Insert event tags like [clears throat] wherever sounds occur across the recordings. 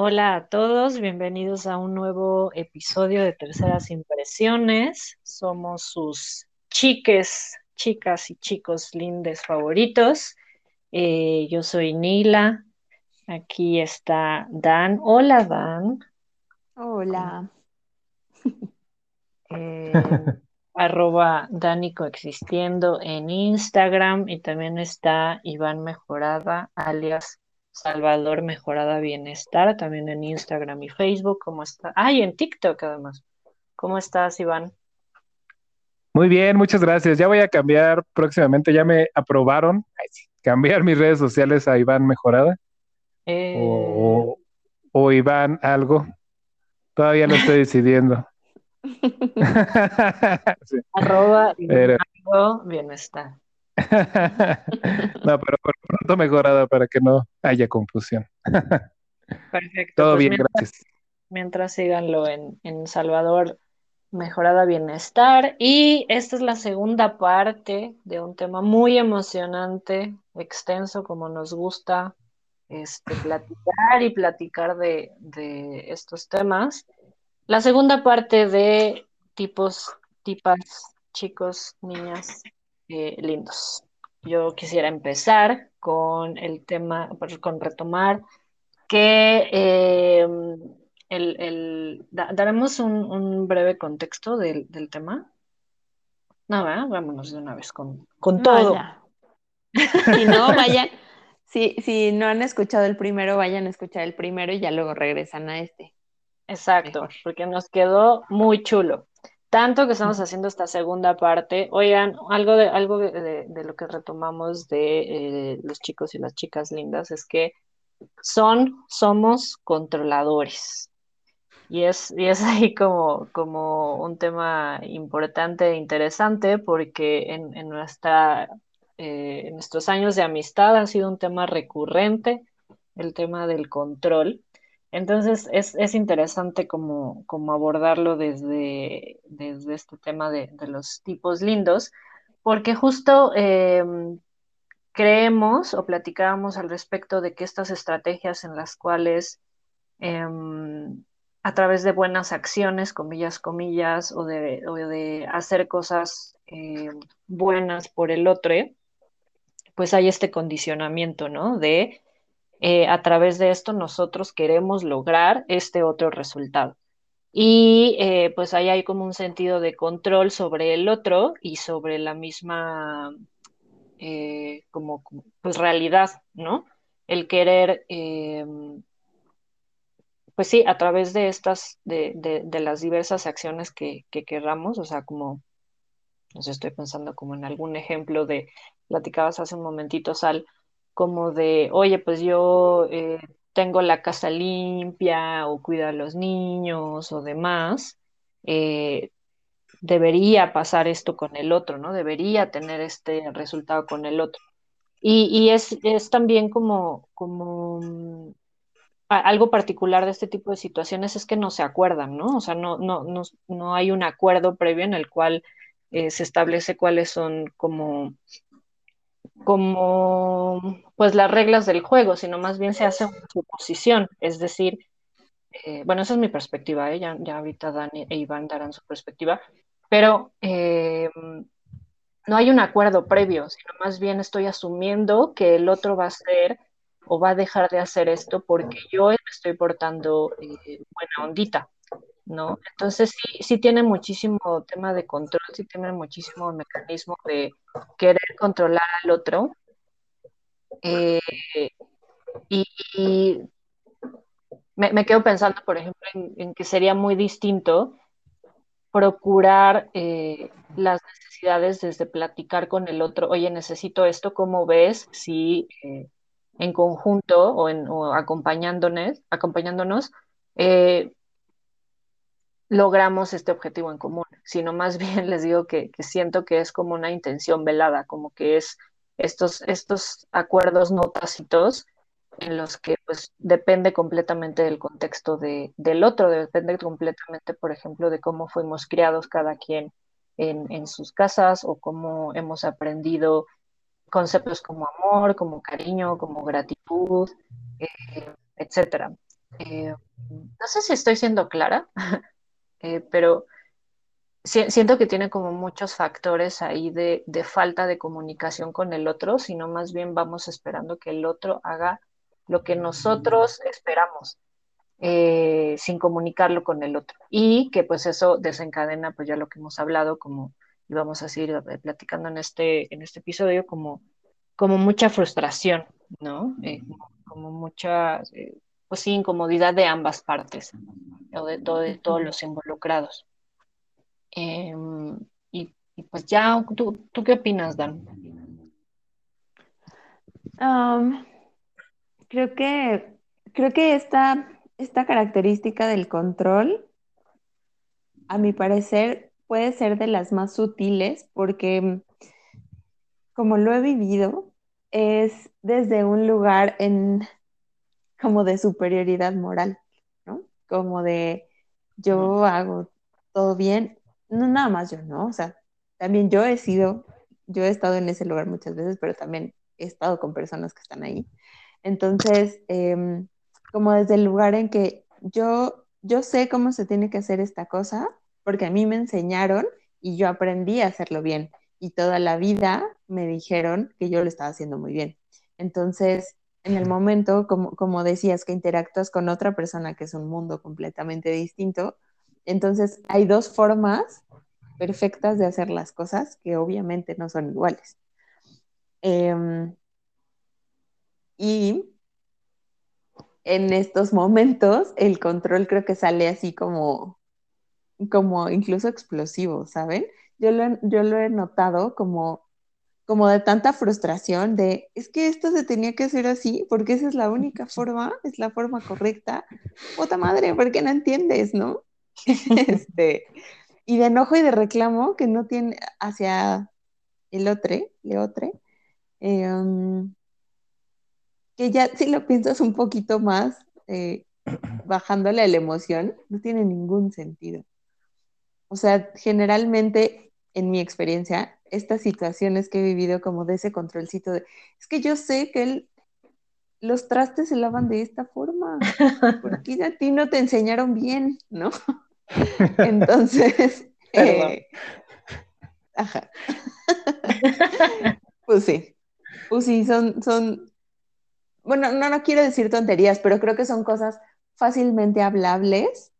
Hola a todos, bienvenidos a un nuevo episodio de Terceras Impresiones. Somos sus chiques, chicas y chicos lindes favoritos. Eh, yo soy Nila. Aquí está Dan. Hola, Dan. Hola. [laughs] Eh, arroba Dani coexistiendo en Instagram y también está Iván Mejorada, alias Salvador Mejorada Bienestar, también en Instagram y Facebook. ¿Cómo está? Ah, y en TikTok además. ¿Cómo estás, Iván? Muy bien, muchas gracias. Ya voy a cambiar próximamente, ya me aprobaron cambiar mis redes sociales a Iván Mejorada Eh, o, o Iván algo. Todavía lo estoy decidiendo. [laughs] [laughs] Sí. arroba Pero- Iván Bienestar. [laughs] No, pero por pronto mejorada para que no haya confusión. [laughs] Perfecto. Todo pues bien, mientras, gracias. mientras síganlo en, en Salvador Mejorada Bienestar. Y esta es la segunda parte de un tema muy emocionante, extenso, como nos gusta este, platicar y platicar de, de estos temas. La segunda parte de tipos, tipas, chicos, niñas eh, lindos. Yo quisiera empezar con el tema, pues, con retomar que eh, el, el- da- daremos un, un breve contexto del, del tema. No, ¿verdad? Vámonos de una vez con, con todo. Si no, vayan. Si, si no han escuchado el primero, vayan a escuchar el primero y ya luego regresan a este. Exacto, porque nos quedó muy chulo. Tanto que estamos haciendo esta segunda parte. Oigan, algo de, algo de, lo que retomamos de eh, los chicos y las chicas lindas es que son, somos controladores. Y es, y es [laughs] ahí como, como un tema importante e interesante porque en, en nuestra, eh, en nuestros años de amistad ha sido un tema recurrente, el tema del control. Entonces es, es interesante como, como abordarlo desde, desde este tema de, de los tipos lindos, porque justo eh, creemos o platicábamos al respecto de que estas estrategias en las cuales em, a través de buenas acciones, comillas, comillas, o de, o de hacer cosas eh, buenas por el otro, pues hay este condicionamiento, ¿no? De eh, a través de esto nosotros queremos lograr este otro resultado. Y eh, pues ahí hay como un sentido de control sobre el otro y sobre la misma eh, como, pues realidad, ¿no? El querer, pues sí, a través de estas, de, de, las diversas acciones que, que querramos, o sea, como, no estoy pensando como en algún ejemplo de, platicabas hace un momentito, Sal, como de, oye, pues yo eh, tengo la casa limpia o cuido a los niños o demás, eh, debería pasar esto con el otro, ¿no? Debería tener este resultado con el otro. Y, y es, es, también como, como um, algo particular de este tipo de situaciones es que no se acuerdan, ¿no? O sea, no, no, no, no hay un acuerdo previo en el cual eh, se establece cuáles son como como pues las reglas del juego, sino más bien se hace una suposición, es decir, eh, bueno, esa es mi perspectiva, ¿eh? ya, ya, ahorita Dani e Iván darán su perspectiva, pero eh, no hay un acuerdo previo, sino más bien estoy asumiendo que el otro va a hacer o va a dejar de hacer esto porque yo estoy portando eh, buena ondita, ¿no? Entonces sí, sí tiene muchísimo tema de control, sí tiene muchísimo mecanismo de querer controlar al otro. Eh, y, y me, me, quedo pensando, por ejemplo, en, en, que sería muy distinto procurar eh, las necesidades desde platicar con el otro, oye, necesito esto, ¿cómo ves? Si eh, en conjunto o, en, o acompañándonos, acompañándonos eh, logramos este objetivo en común, sino más [laughs] bien les digo que, siento que es como una intención velada, como que es estos, estos acuerdos no tácitos en los que pues depende completamente del contexto de, del otro, depende completamente, por ejemplo, de cómo fuimos criados cada quien en, en sus casas o cómo hemos aprendido conceptos como amor, como cariño, como gratitud, eh, etcétera. eh, no sé si estoy siendo clara, [laughs] eh, pero si- siento que tiene como muchos factores ahí de, falta de comunicación con el otro, sino más bien vamos esperando que el otro haga lo que nosotros esperamos. eh, sin comunicarlo con el otro. Y que pues eso desencadena pues ya lo que hemos hablado, como íbamos a seguir eh, platicando en este, en este episodio, como, como mucha frustración, ¿no? Como mucha, pues sí, incomodidad de ambas partes, o de, todo, de todos los involucrados. Eh, y, y, pues ya, ¿tú, ¿tú qué opinas, Dan? Um, creo que, creo que esta, esta característica del control, a mi parecer, puede ser de las más sutiles porque, como lo he vivido, es desde un lugar en como de superioridad moral, ¿no? Como de yo hago todo bien, no nada más yo, ¿no? O sea, también yo he sido, yo he estado en ese lugar muchas veces, pero también he estado con personas que están ahí. Entonces, eh, como desde el lugar en que yo, yo sé cómo se tiene que hacer esta cosa, porque a mí me enseñaron y yo aprendí a hacerlo bien. Y toda la vida me dijeron que yo lo estaba haciendo muy bien. Entonces, en el momento, como, como decías, que interactúas con otra persona que es un mundo completamente distinto, entonces hay dos formas perfectas de hacer las cosas que obviamente no son iguales. Eh, y en estos momentos el control creo que sale así como, como incluso explosivo, ¿saben? Yo lo, yo lo he notado como, como de tanta frustración de, es que esto se tenía que hacer así, porque esa es la única [laughs] forma, es la forma correcta. Puta madre, ¿por qué no entiendes, no? [laughs] este, y de enojo y de reclamo que no tiene hacia el otro, el otro, eh, um, que ya si lo piensas un poquito más, eh, [clears throat] bajándole a la emoción, no tiene ningún sentido. O sea, generalmente, en mi experiencia, estas situaciones que he vivido como de ese controlcito de, es que yo sé que él, los trastes se lavan de esta forma, [laughs] porque a ti no te enseñaron bien, ¿no? [laughs] Entonces, [laughs] eh, ajá. pues sí, pues sí, son, son, bueno, no, no quiero decir tonterías, pero creo que son cosas fácilmente hablables,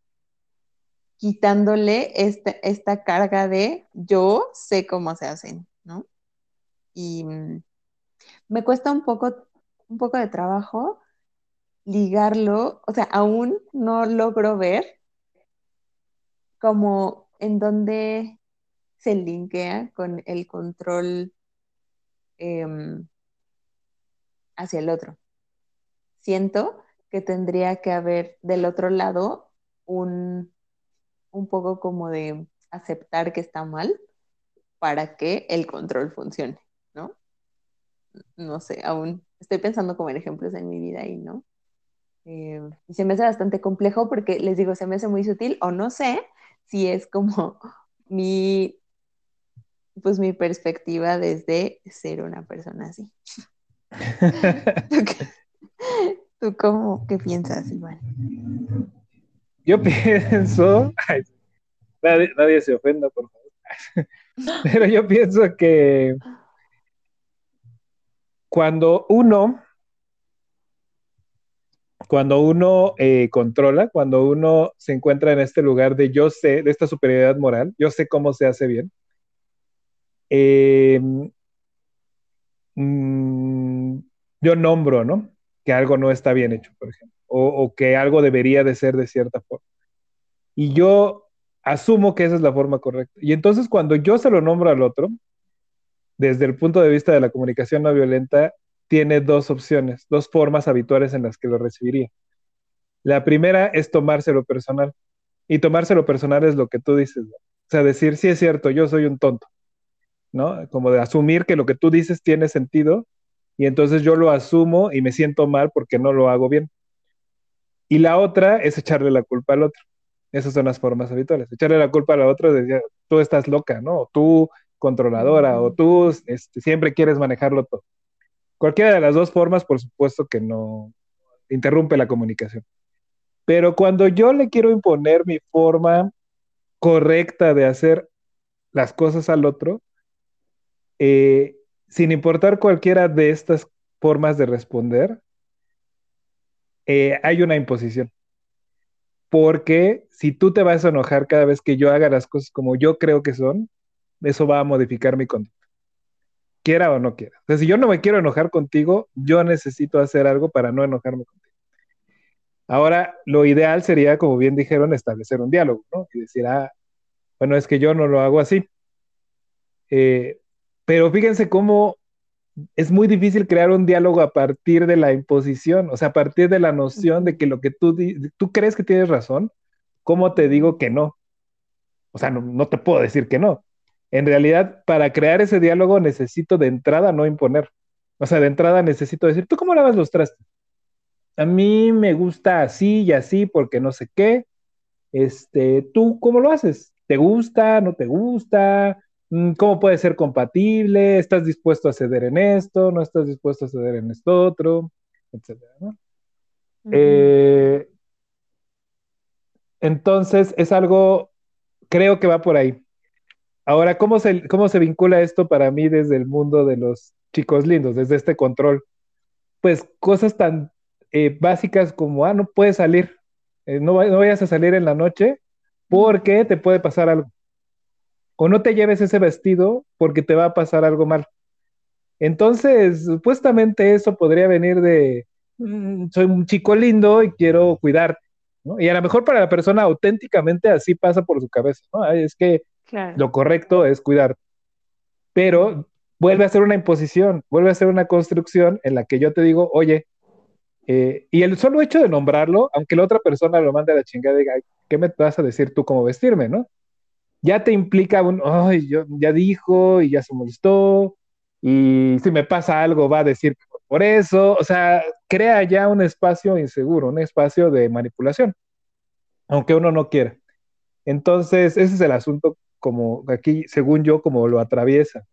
quitándole este, esta carga de yo sé cómo se hacen, ¿no? Y mm, me cuesta un poco, un poco de trabajo ligarlo, o sea, aún no logro ver como en dónde se linkea con el control eh, hacia el otro siento que tendría que haber del otro lado un, un poco como de aceptar que está mal para que el control funcione, ¿no? No sé, aún estoy pensando como en ejemplos en mi vida y no. Eh, y se me hace bastante complejo porque les digo, se me hace muy sutil o no sé si es como [laughs] mi, pues mi perspectiva desde ser una persona así. [laughs] [laughs] ¿Tú cómo, qué piensas, Iván? Yo [laughs] pienso, nadie, se ofenda, por favor, [laughs] pero yo pienso que cuando uno, cuando uno eh, controla, cuando uno se encuentra en este lugar de yo sé, de esta superioridad moral, yo sé cómo se hace bien, eh, mmm, yo nombro, ¿no? que algo no está bien hecho, por ejemplo, o, que algo debería de ser de cierta forma. Y yo asumo que esa es la forma correcta. Y entonces cuando yo se lo nombro al otro, desde el punto de vista de la comunicación no violenta, tiene dos opciones, dos formas habituales en las que lo recibiría. La primera es tomárselo personal. Y tomárselo personal es lo que tú dices. ¿no? O sea, decir, sí es cierto, yo soy un tonto. ¿no? Como de asumir que lo que tú dices tiene sentido y entonces yo lo asumo y me siento mal porque no lo hago bien. Y la otra es echarle la culpa al otro. Esas son las formas habituales. Echarle la culpa al otro decir, tú estás loca, ¿no? O tú controladora, o tú este, siempre quieres manejarlo todo. Cualquiera de las dos formas, por supuesto que no interrumpe la comunicación. Pero cuando yo le quiero imponer mi forma correcta de hacer las cosas al otro, eh, sin importar cualquiera de estas formas de responder, eh, hay una imposición. Porque si tú te vas a enojar cada vez que yo haga las cosas como yo creo que son, eso va a modificar mi conducta. Quiera o no quiera. O si yo no me quiero enojar contigo, yo necesito hacer algo para no enojarme contigo. Ahora, lo ideal sería, como bien dijeron, establecer un diálogo, ¿no? Y decir, ah, bueno, es que yo no lo hago así. Eh, pero fíjense cómo es muy difícil crear un diálogo a partir de la imposición, o sea, a partir de la noción de que lo que tú, tú crees que tienes razón, ¿cómo te digo que no? O sea, no, no te puedo decir que no. En realidad, para crear ese diálogo necesito de entrada no imponer. O sea, de entrada necesito decir, ¿tú cómo lavas los trastes? a mí me gusta así y así porque no sé qué. Este, ¿tú cómo lo haces? ¿Te gusta? ¿No te gusta? Mm, ¿Cómo puede ser compatible? ¿Estás dispuesto a ceder en esto? ¿No estás dispuesto a ceder en esto otro? Etcétera, eh, entonces, es algo, creo que va por ahí. Ahora, ¿cómo se, ¿cómo se vincula esto para mí desde el mundo de los chicos lindos, desde este control? Pues cosas tan eh, básicas como, ah, no puedes salir, eh, no, no, vayas a salir en la noche porque te puede pasar algo. O no te lleves ese vestido porque te va a pasar algo mal. Entonces, supuestamente eso podría venir de, mm, soy un chico lindo y quiero cuidarte. ¿no? Y a lo mejor para la persona auténticamente así pasa por su cabeza, ¿no? Es que lo correcto es cuidar. Pero vuelve a ser una imposición, vuelve a ser una construcción en la que yo te digo, oye, eh, y el solo hecho de nombrarlo, aunque la otra persona lo mande a la chingada diga, ¿qué me vas a decir tú cómo vestirme, no? Ya te implica un, ay, yo, ya dijo y ya se molestó, y si me pasa algo va a decir por eso, o sea, crea ya un espacio inseguro, un espacio de manipulación, aunque uno no quiera. Entonces, ese es el asunto como aquí, según yo, como lo atraviesa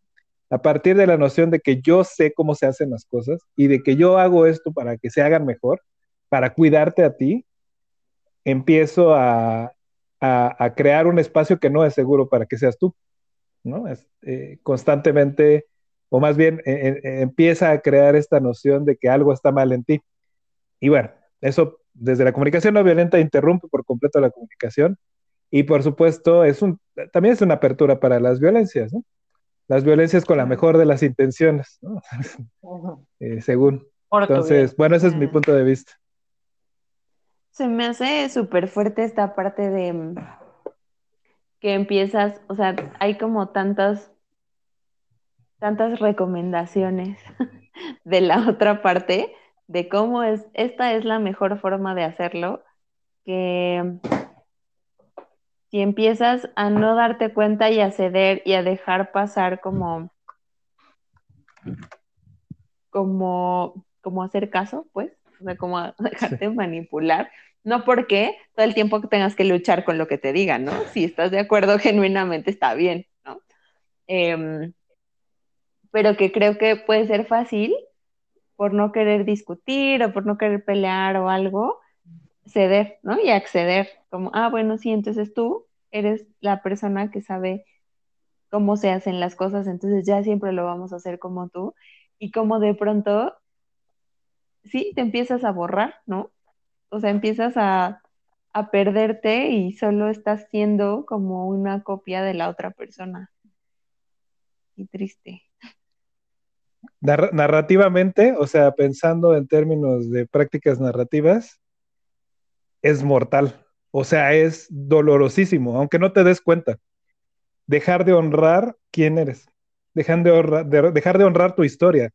a partir de la noción de que yo sé cómo se hacen las cosas y de que yo hago esto para que se hagan mejor, para cuidarte a ti, empiezo a, crear un espacio que no es seguro para que seas tú, ¿no? Es, eh, constantemente, o más bien eh, eh, empieza a crear esta noción de que algo está mal en ti. Y bueno, eso desde la comunicación no violenta interrumpe por completo la comunicación y por supuesto es un, también es una apertura para las violencias, ¿no? las violencias con la mejor de las intenciones, ¿no? [laughs] Eh, según. Entonces, bueno, ese es mi punto de vista. Se me hace súper fuerte esta parte de mm, que empiezas, o sea, hay como tantas, tantas recomendaciones [laughs] de la otra parte de cómo es, esta es la mejor forma de hacerlo, que si empiezas a no darte cuenta y a ceder y a dejar pasar como, como, como hacer caso, pues, o sea, como dejarte manipular, no porque todo el tiempo que tengas que luchar con lo que te digan, ¿no? Si estás de acuerdo [laughs] genuinamente está bien, ¿no? Em, pero que creo que puede ser fácil por no querer discutir o por no querer pelear o algo, ceder, ¿no? Y acceder, como, ah, bueno, sí, entonces tú eres la persona que sabe cómo se hacen las cosas, entonces ya siempre lo vamos a hacer como tú. Y como de pronto, sí, te empiezas a borrar, ¿no? O sea, empiezas a, a perderte y solo estás siendo como una copia de la otra persona. Y triste. narrativamente, o sea, pensando en términos de prácticas narrativas, es mortal. O sea, es dolorosísimo, aunque no te des cuenta. Dejar de honrar quién eres. Dejar de honrar, dejar de honrar tu historia.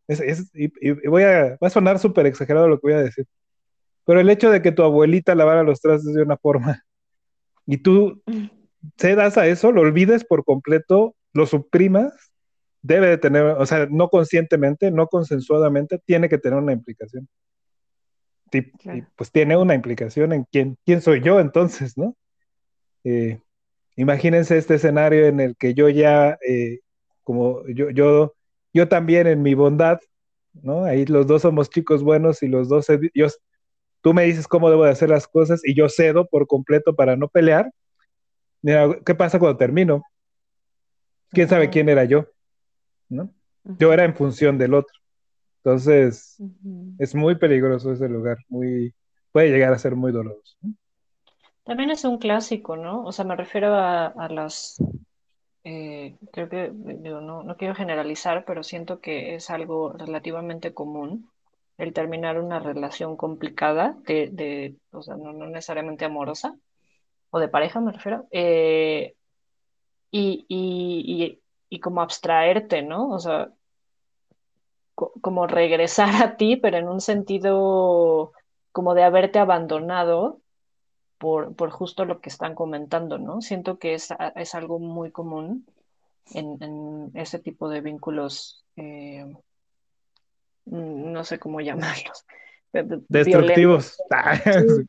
y, voy a, va a sonar súper exagerado lo que voy a decir. Pero el hecho de que tu abuelita lavara los trastes de una forma y tú cedas a eso, lo olvides por completo, lo suprimas, debe de tener, o sea, no conscientemente, no consensuadamente, tiene que tener una implicación pues tiene una implicación en quién, quién soy yo entonces, ¿no? Eh, imagínense este escenario en el que yo ya, eh, como yo, yo, yo también en mi bondad, ¿no? Ahí los dos somos chicos buenos y los dos, yo, tú me dices cómo debo de hacer las cosas y yo cedo por completo para no pelear. Mira, ¿qué pasa cuando termino? ¿Quién sabe quién era yo? ¿No? Yo era en función del otro. Entonces, es muy peligroso ese lugar, muy, puede llegar a ser muy doloroso. También es un clásico, ¿no? O sea, me refiero a, las, eh, creo que, no, no quiero generalizar, pero siento que es algo relativamente común el terminar una relación complicada, de, o sea, no, necesariamente amorosa, o de pareja me refiero, eh, y, y, y, como abstraerte, ¿no? O sea, como regresar a ti, pero en un sentido como de haberte abandonado por, por justo lo que están comentando, ¿no? Siento que es, es algo muy común en, en ese tipo de vínculos eh, Mm, no sé cómo [laughs] llamarlos. Destructivos. [laughs]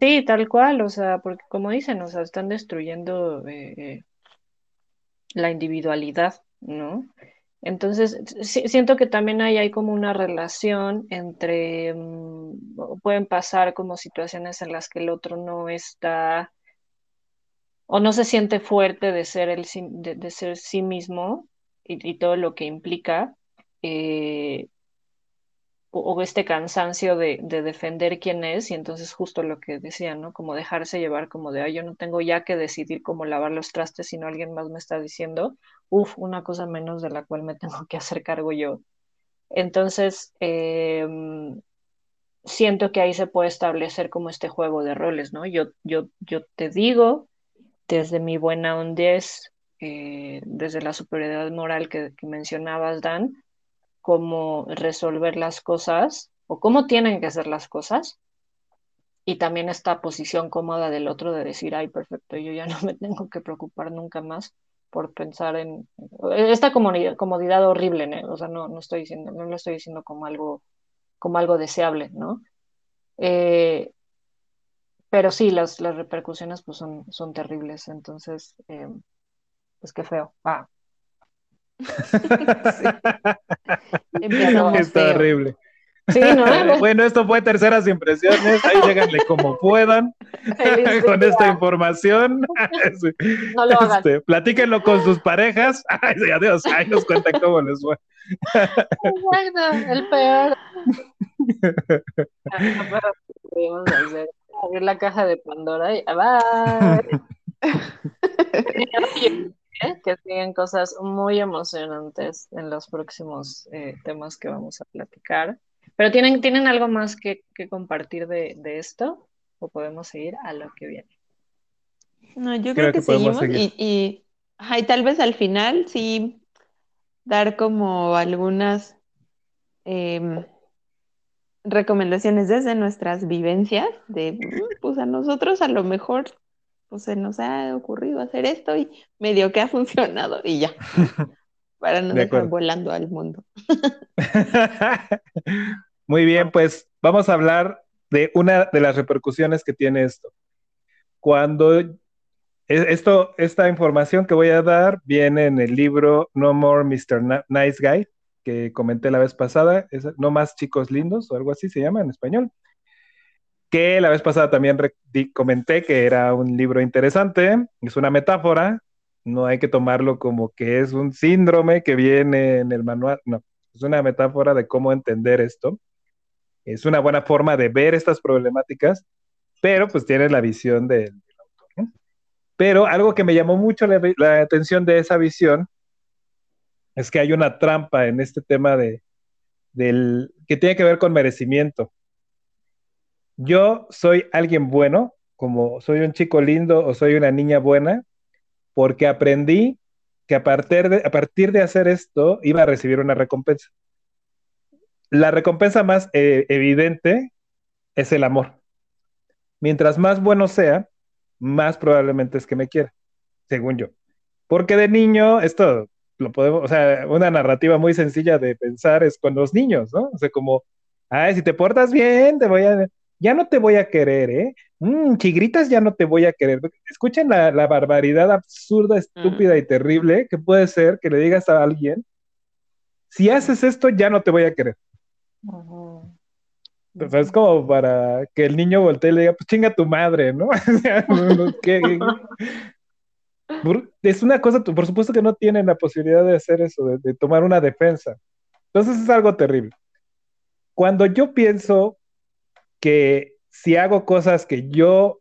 Sí, tal cual, o sea, porque como dicen, o sea, están destruyendo eh, eh, la individualidad, ¿no? Entonces, siento que también hay, hay como una relación entre, mm, pueden pasar como situaciones en las que el otro no está o no se siente fuerte de ser, el, de, ser sí mismo y, todo lo que implica, eh, o, este cansancio de, defender quién es, y entonces justo lo que decía, ¿no? Como dejarse llevar como de, ay, yo no tengo ya que decidir cómo lavar los trastes, sino alguien más me está diciendo, uff, una cosa menos de la cual me [laughs] tengo que hacer cargo yo. Entonces, em, siento que ahí se puede establecer como este juego de roles, ¿no? Yo, yo, yo te digo, desde mi buena hondez, eh, desde la superioridad moral que, que mencionabas, Dan, cómo resolver las cosas o cómo tienen que ser las cosas. Y también esta posición cómoda del otro de decir, ay, perfecto, yo ya [laughs] no me tengo que preocupar nunca más por pensar en esta comodidad, comodidad horrible, ¿no? o sea, no, no estoy diciendo, no lo estoy diciendo como algo, como algo deseable, ¿no? Eh, pero sí, las, las repercusiones pues son, son terribles, entonces, eh, pues qué feo. Ah, [laughs] Está horrible. Sí, ¿no? [laughs] bueno, esto fue terceras impresiones. Ahí lleganle como puedan [laughs] con esta información. No lo hagan. Este, platíquenlo con sus parejas. Ay, adiós. Ahí nos cuentan cómo les fue. Exacto, el peor. abrir la caja de Pandora y bye. Que siguen cosas muy emocionantes en los próximos eh, temas que vamos a platicar. Pero ¿tienen, ¿tienen algo más que, compartir de, esto? ¿O podemos seguir a lo que viene? No, yo creo, que, seguimos y, tal vez al final sí dar como algunas em, recomendaciones desde nuestras vivencias de, mm, pues a nosotros a lo mejor pues se nos ha ocurrido hacer esto y medio que ha funcionado y ya, [laughs] para no dejar volando al mundo. [laughs] Muy bien, pues vamos a hablar de una de las repercusiones que tiene esto. Cuando e, esto, esta información que voy a dar viene en el libro No More Mr. Nice Guy, que comenté la vez pasada, es No Más Chicos Lindos o algo así se llama en español que la vez pasada también comenté que era un libro interesante, es una metáfora, no hay que tomarlo como que es un síndrome que viene en el manual, no, es una metáfora de cómo entender esto. Es una buena forma de ver estas problemáticas, pero pues tiene la visión del, autor. Pero algo que me llamó mucho la, la, atención de esa visión es que hay una trampa en este tema de, del, que tiene que ver con merecimiento yo soy alguien bueno, como soy un chico lindo o soy una niña buena, porque aprendí que a partir de, a partir de hacer esto iba a recibir una recompensa. La recompensa más eh, evidente es el amor. Mientras más bueno sea, más probablemente es que me quiera, según yo. Porque de niño, esto lo podemos, o sea, una narrativa muy sencilla de pensar es con los niños, ¿no? O sea, como, ay, si te portas bien, te voy a, ya no te voy a querer, ¿eh? Mm, chigritas, ya no te voy a querer. Escuchen la, barbaridad absurda, estúpida y terrible que puede ser que le digas a alguien, si haces esto, ya no te voy a querer. O sea, es como para que el niño voltee y le diga, pues chinga tu madre, ¿no? [laughs] es una cosa, por supuesto que no tienen la posibilidad de hacer eso, de, tomar una defensa. Entonces es algo terrible. Cuando yo pienso que si hago cosas que yo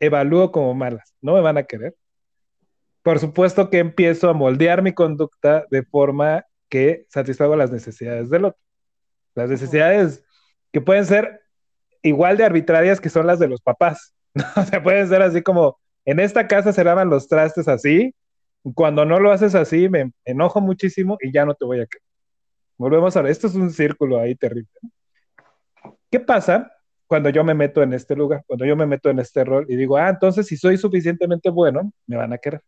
evalúo como malas, no me van a querer, por supuesto que empiezo a moldear mi conducta de forma que satisfago las necesidades del otro. Las necesidades que pueden ser igual de arbitrarias que son las de los papás. [laughs] O sea, pueden ser así como, en esta casa se lavan los trastes así, cuando no lo haces así me enojo muchísimo y ya no te voy a querer. Volvemos a ver, esto es un círculo ahí terrible. ¿Qué pasa cuando yo me meto en este lugar, cuando yo me meto en este rol y digo, ah, entonces si soy suficientemente bueno, me van a querer?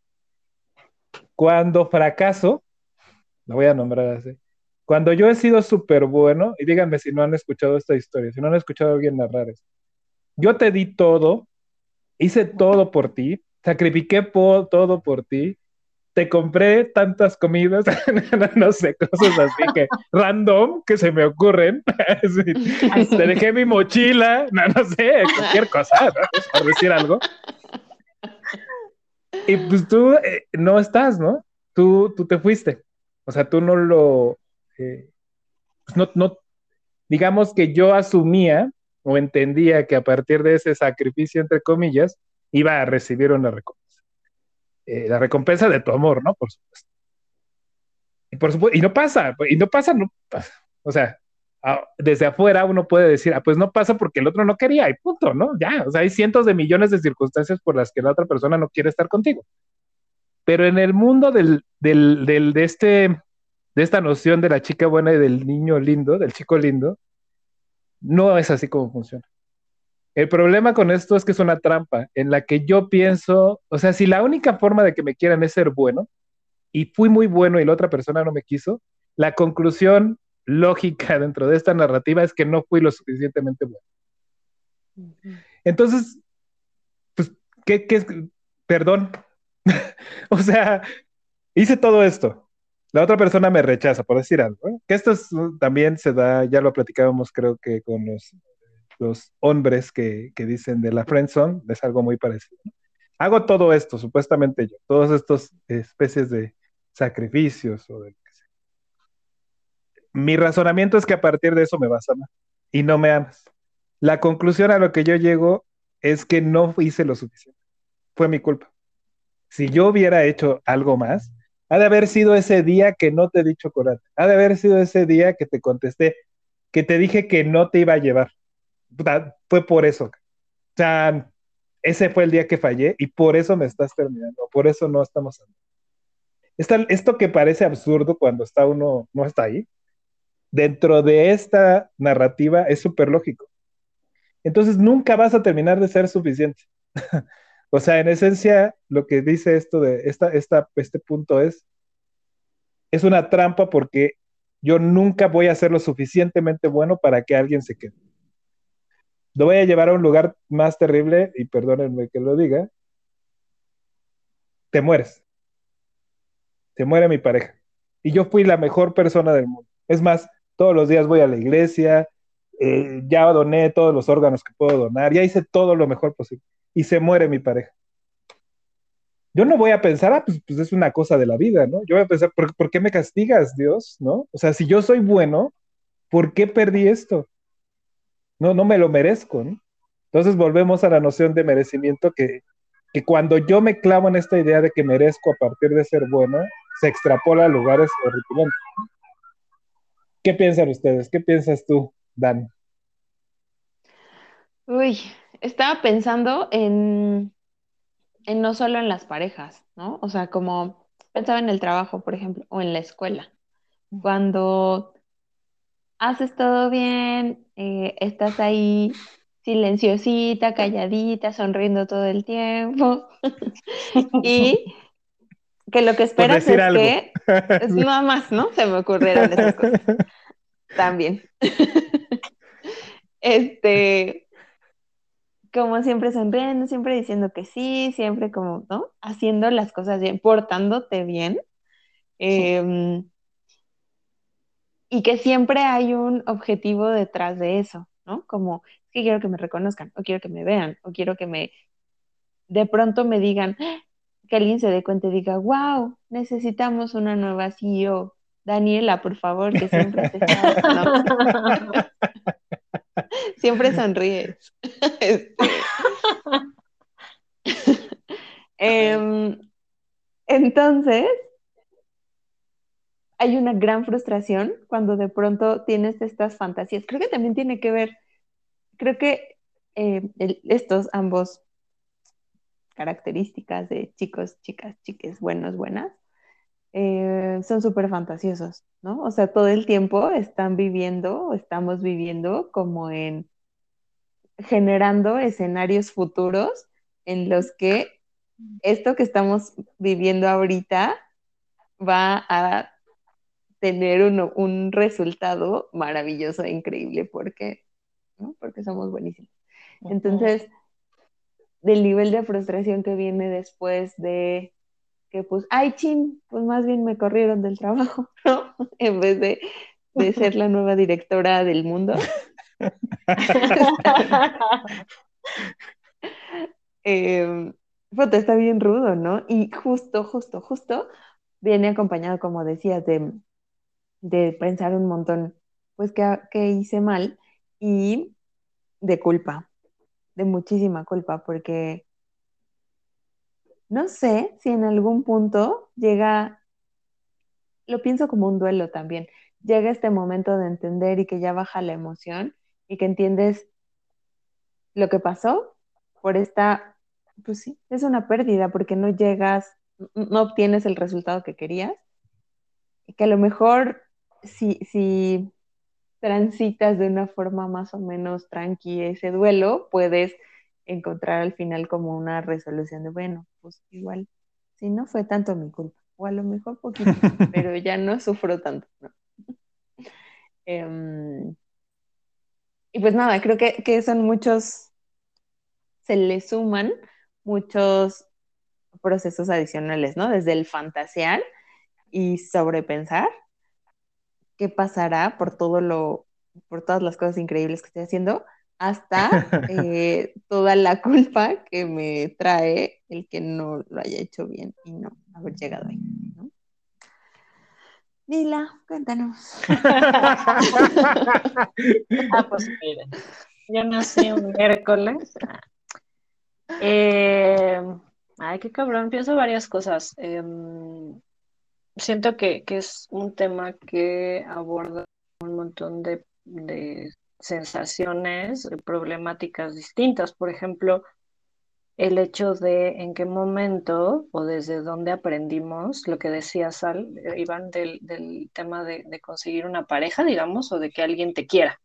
Cuando fracaso, lo voy a nombrar así, cuando yo he sido súper bueno, y díganme si no han escuchado esta historia, si no han escuchado a alguien narrar esto, yo te di todo, hice todo por ti, sacrifiqué todo por ti, te compré tantas comidas, [laughs] no sé, cosas así que random que se me ocurren. [laughs] te dejé mi mochila, no, no sé, cualquier cosa, por decir algo. Y pues tú eh, no estás, ¿no? Tú, tú te fuiste. O sea, tú no lo, eh, pues no, no, digamos que yo asumía o entendía que a partir de ese sacrificio, entre comillas, iba a recibir una recompensa. Eh, la recompensa de tu amor, ¿no? Por supuesto. Y, por supuesto, y no pasa, y no pasa, no pasa. O sea, desde afuera uno puede decir, ah, pues no pasa porque el otro no quería y punto, ¿no? Ya, o sea, hay cientos de millones de circunstancias por las que la otra persona no quiere estar contigo. Pero en el mundo del, del, del, de, este, de esta noción de la chica buena y del niño lindo, del chico lindo, no es así como funciona. El problema con esto es que es una trampa en la que yo pienso, o sea, si la única forma de que me quieran es ser bueno, y fui muy bueno y la otra persona no me quiso, la conclusión lógica [laughs] dentro de esta narrativa es que no fui lo suficientemente bueno. Entonces, pues, ¿qué, qué es? Perdón. [laughs] o sea, hice todo esto. La otra persona me rechaza, por decir algo. ¿eh? Que esto también se da, ya lo platicábamos creo que con los, los hombres que, que, dicen de la friendzone, es algo muy parecido. Hago todo esto, supuestamente yo, todas estas especies de sacrificios o de mi razonamiento es que a partir de eso me vas a amar y no me amas. La conclusión a lo que yo llego es que no hice lo suficiente. Fue mi culpa. Si yo hubiera hecho algo más, ha de haber sido ese día que no te dicho chocolate. Ha de haber sido ese día que te contesté, que te dije que no te iba a llevar. Fue por eso. O sea, ese fue el día que fallé y por eso me estás terminando. Por eso no estamos hablando. esto que parece absurdo cuando está uno, no está ahí, dentro de esta narrativa es súper lógico. Entonces nunca vas a terminar de ser suficiente. [laughs] o sea, en esencia, lo que dice esto de esta, esta, este punto es, es una trampa porque yo nunca voy a ser lo suficientemente bueno para que alguien se quede. Lo voy a llevar a un lugar más terrible, y perdónenme que lo diga, te mueres. Se muere mi pareja. Y yo fui la mejor persona del mundo. Es más, todos los días voy a la iglesia, eh, ya doné todos los órganos que puedo donar, ya hice todo lo mejor posible. Y se muere mi pareja. Yo no voy a pensar, ah, pues, pues es una cosa de la vida, ¿no? Yo voy a pensar, ¿por, qué me castigas, Dios? ¿No? O sea, si yo soy bueno, ¿por qué perdí esto? No, no me lo merezco, ¿no? Entonces volvemos a la noción de merecimiento que, que cuando yo me clavo en esta idea de que merezco a partir de ser bueno, se extrapola a lugares horripilantes. ¿Qué piensan ustedes? ¿Qué piensas tú, Dan? Uy, estaba pensando en, en no solo en las parejas, ¿no? O sea, como pensaba en el trabajo, por ejemplo, o en la escuela. Cuando haces todo bien, eh, estás ahí silenciosita, calladita, sonriendo todo el tiempo. [laughs] y que lo que esperas es que [laughs] es nada más, ¿no? Se me ocurrieron esas cosas. También. [laughs] este, como siempre sonriendo, siempre diciendo que sí, siempre como, ¿no? Haciendo las cosas bien, portándote bien. Em, y que siempre hay un objetivo detrás de eso, ¿no? Como, es que quiero que me reconozcan, o quiero que me vean, o quiero que me, de pronto me digan, [gasps] que alguien se dé cuenta y diga, wow, necesitamos una nueva CEO. Daniela, por favor, que siempre te ¿no? [laughs] siempre sonríes. [laughs] Este, [laughs] em, entonces, hay una gran frustración cuando de pronto tienes estas fantasías. Creo que también tiene que ver, creo que eh, estos ambos características de chicos, chicas, chiques, buenos, buenas, eh, son súper fantasiosos, ¿no? O sea, todo el tiempo están viviendo, estamos viviendo como en generando escenarios futuros en los que esto que estamos viviendo ahorita va a tener un, resultado maravilloso e increíble porque, ¿no? porque somos buenísimos. Entonces, del nivel de frustración que viene después de que pues, ay, chin, pues más bien me corrieron del trabajo, [laughs] ¿no? En vez de, ser la nueva directora del mundo. [laughs] eh, está bien rudo, ¿no? Y justo, justo, justo viene acompañado, como decías, de, de pensar un montón, pues, que, hice mal y de culpa, de muchísima culpa, porque no sé si en algún punto llega, lo pienso como un duelo también, llega este momento de entender y que ya baja la emoción y que entiendes lo que pasó por esta, pues sí, es una pérdida porque no llegas, no obtienes el resultado que querías y que a lo mejor si, si transitas de una forma más o menos tranqui ese duelo, puedes encontrar al final como una resolución de, bueno, pues igual, si no fue tanto mi culpa, o a lo mejor poquito, [laughs] pero ya no sufro tanto. [laughs] Em, y pues nada, creo que, que son muchos, se le suman muchos procesos adicionales, ¿no? Desde el fantasear y sobrepensar qué pasará por todo lo, por todas las cosas increíbles que estoy haciendo, hasta [laughs] eh, toda la culpa que me trae el que no lo haya hecho bien y no haber llegado ahí. ¿no? Dila, cuéntanos. [laughs] ah, pues mira, yo nací un miércoles. Eh, ay, qué cabrón, pienso varias cosas. Em, siento que, es un tema que aborda un montón de, sensaciones, problemáticas distintas. Por ejemplo, el hecho de en qué momento o desde dónde aprendimos lo que decía Sal, eh, Iván, del, tema de, conseguir una pareja, digamos, o de que alguien te quiera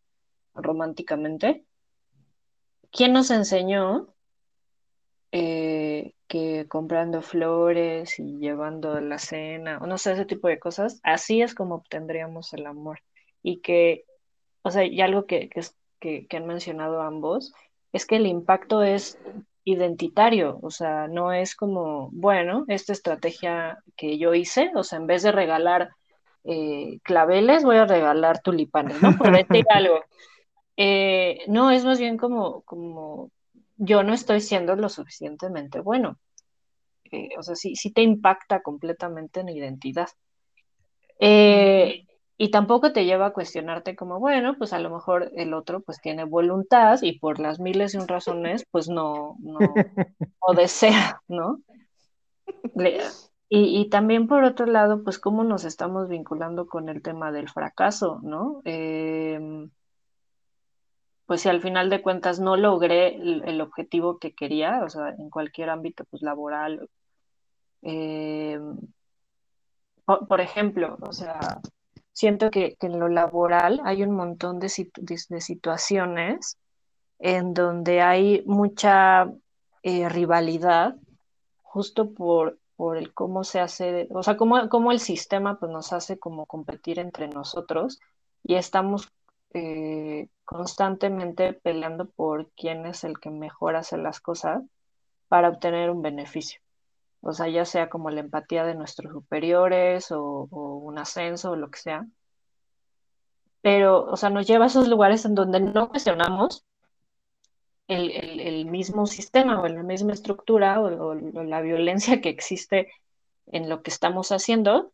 románticamente. ¿Quién nos enseñó eh, que comprando flores y llevando la cena, o no sé, ese tipo de cosas, así es como obtendríamos el amor. Y que, o sea, y algo que, que, que, han mencionado ambos, es que el impacto es identitario, o sea, no es como, bueno, esta estrategia que yo hice, o sea, en vez de regalar eh, claveles, voy a regalar tulipanes, ¿no? Por decir [laughs] algo. Eh, no, es más bien como, como yo no estoy siendo lo suficientemente bueno. Eh, o sea, sí, sí te impacta completamente en identidad. Eh, y tampoco te lleva a cuestionarte como, bueno, pues a lo mejor el otro pues tiene voluntad y por las miles y razones pues no, no, desea, ¿no? y, y, también por otro lado, pues cómo nos estamos vinculando con el tema del fracaso, ¿no? Eh, pues si al final de cuentas no logré el, objetivo que quería, o sea, en cualquier ámbito, pues laboral, eh, por, ejemplo, o sea, siento que, en lo laboral hay un montón de, situaciones en donde hay mucha eh, rivalidad justo por, por el cómo se hace, o sea, cómo, cómo el sistema pues, nos hace como competir entre nosotros y estamos eh, constantemente peleando por quién es el que mejor hace las cosas para obtener un beneficio. O sea, ya sea como la empatía de nuestros superiores o, un ascenso o lo que sea. pero, o sea, nos lleva a esos lugares en donde no cuestionamos el, mismo sistema o la misma estructura o, la violencia que existe en lo que estamos haciendo,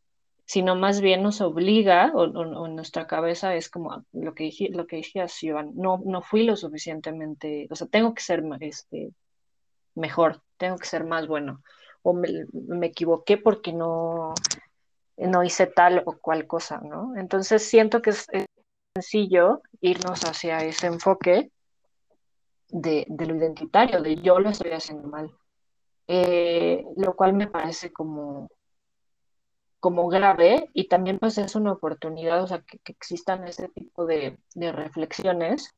sino más bien nos obliga o, nuestra cabeza es como lo que, lo que Iván, no, no fui lo suficientemente, o sea, tengo que ser este, mejor, tengo que ser más bueno, o me, me equivoqué porque no, no hice tal o cual cosa, ¿no? Entonces siento que es, sencillo irnos hacia ese enfoque de, lo identitario, de yo lo estoy haciendo mal, eh, lo cual me parece como, como grave y también pues es una oportunidad, o sea, que, existan ese tipo de, reflexiones,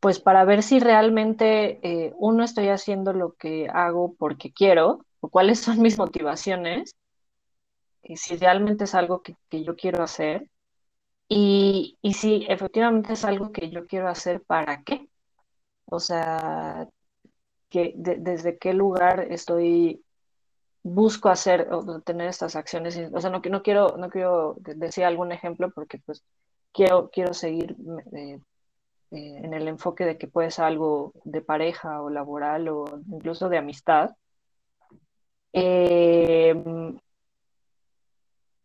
pues para ver si realmente eh, uno estoy haciendo lo que hago porque quiero o cuáles son mis motivaciones, y si realmente es algo que, yo quiero hacer y, y si efectivamente es algo que yo quiero hacer, ¿para qué? O sea, que desde qué lugar estoy busco hacer o tener estas acciones. O sea, no, no quiero, no quiero decir algún ejemplo porque pues quiero, quiero seguir eh, eh, en el enfoque de que puede ser algo de pareja o laboral o incluso de amistad. Eh,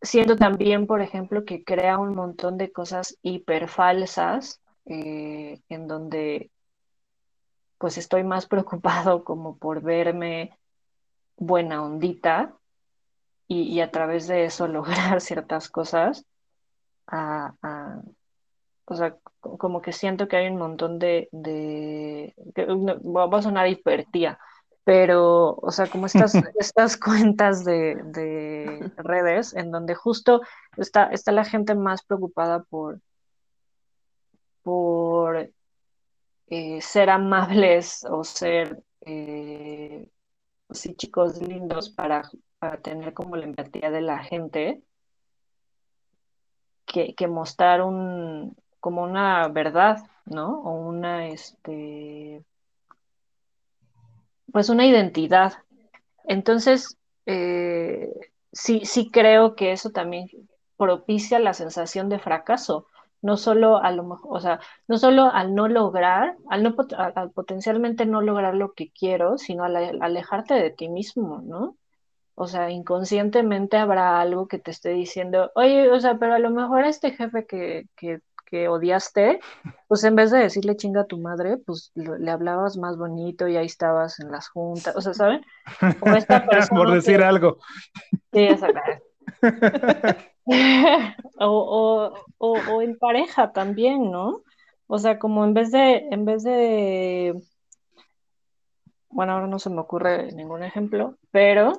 siendo también, por ejemplo, que crea un montón de cosas hiper falsas en donde pues estoy más [laughs] preocupado como por verme buena ondita y, a través de eso [laughs] lograr ciertas cosas. o sea, como que siento que hay un montón de, de va a sonar hipertía, pero, o sea, como estas, [laughs] estas cuentas de, de, redes en donde justo está, está la gente más preocupada por, por eh, ser amables o ser, eh, sí, chicos lindos para, para, tener como la empatía de la gente, que, que mostrar un, como una verdad, ¿no? O una, este, pues una identidad. Entonces, eh, sí, sí creo que eso también propicia la sensación de fracaso, no solo a lo mejor, o sea, no solo al no lograr, al no al potencialmente no lograr lo que quiero, sino al alejarte de ti mismo, ¿no? O sea, inconscientemente habrá algo que te esté diciendo, oye, o sea, pero a lo mejor a este jefe que, que, que odiaste, [laughs] pues en vez de decirle chinga a tu madre, pues le hablabas más bonito y ahí estabas en las juntas, o sea, ¿saben? [laughs] Por decir algo. Sí, exacto. [laughs] [laughs] o, o, en pareja también, ¿no? O sea, como en vez de, en vez de, bueno, ahora no se me ocurre ningún ejemplo, pero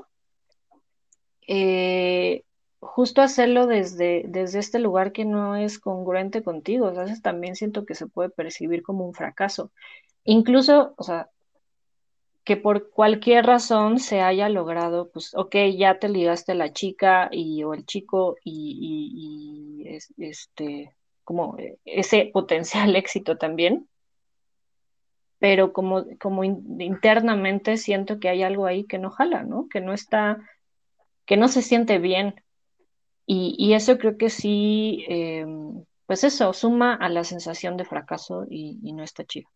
eh, justo hacerlo desde, desde este lugar que no es congruente contigo, a veces también siento que se puede percibir como un fracaso. Incluso, o sea, que por cualquier razón se haya logrado, pues, ok, ya te ligaste la chica y, o el chico y, este, como ese potencial [laughs] éxito también, pero como, como internamente siento que hay algo ahí que no jala, ¿no? Que no está, que no se siente bien. Y, eso creo que sí, em, pues eso, suma a la sensación de fracaso y no está chido.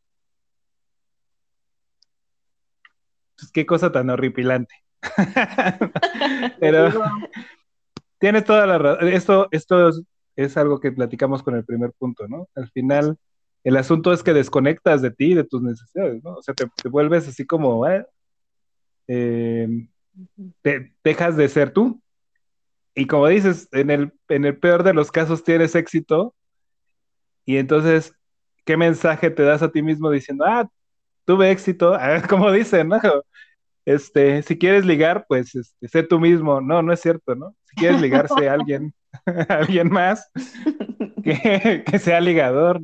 Pues, qué cosa tan horripilante. [laughs] Pero tienes toda la razón. Esto, esto es, algo que platicamos con el primer punto, ¿no? Al final, el asunto es que desconectas de ti, de tus necesidades, ¿no? O sea, te, vuelves así como, eh, eh, te, dejas de ser tú. Y como dices, en el, en el peor de los casos tienes éxito. Y entonces, ¿qué mensaje te das a ti mismo diciendo, ah, tuve éxito, [laughs] como dicen, ¿no? Este, si quieres ligar, pues este, sé tú mismo. No, no es cierto, ¿no? Si quieres ligarse a alguien, [laughs] alguien más [laughs] que, sea ligador.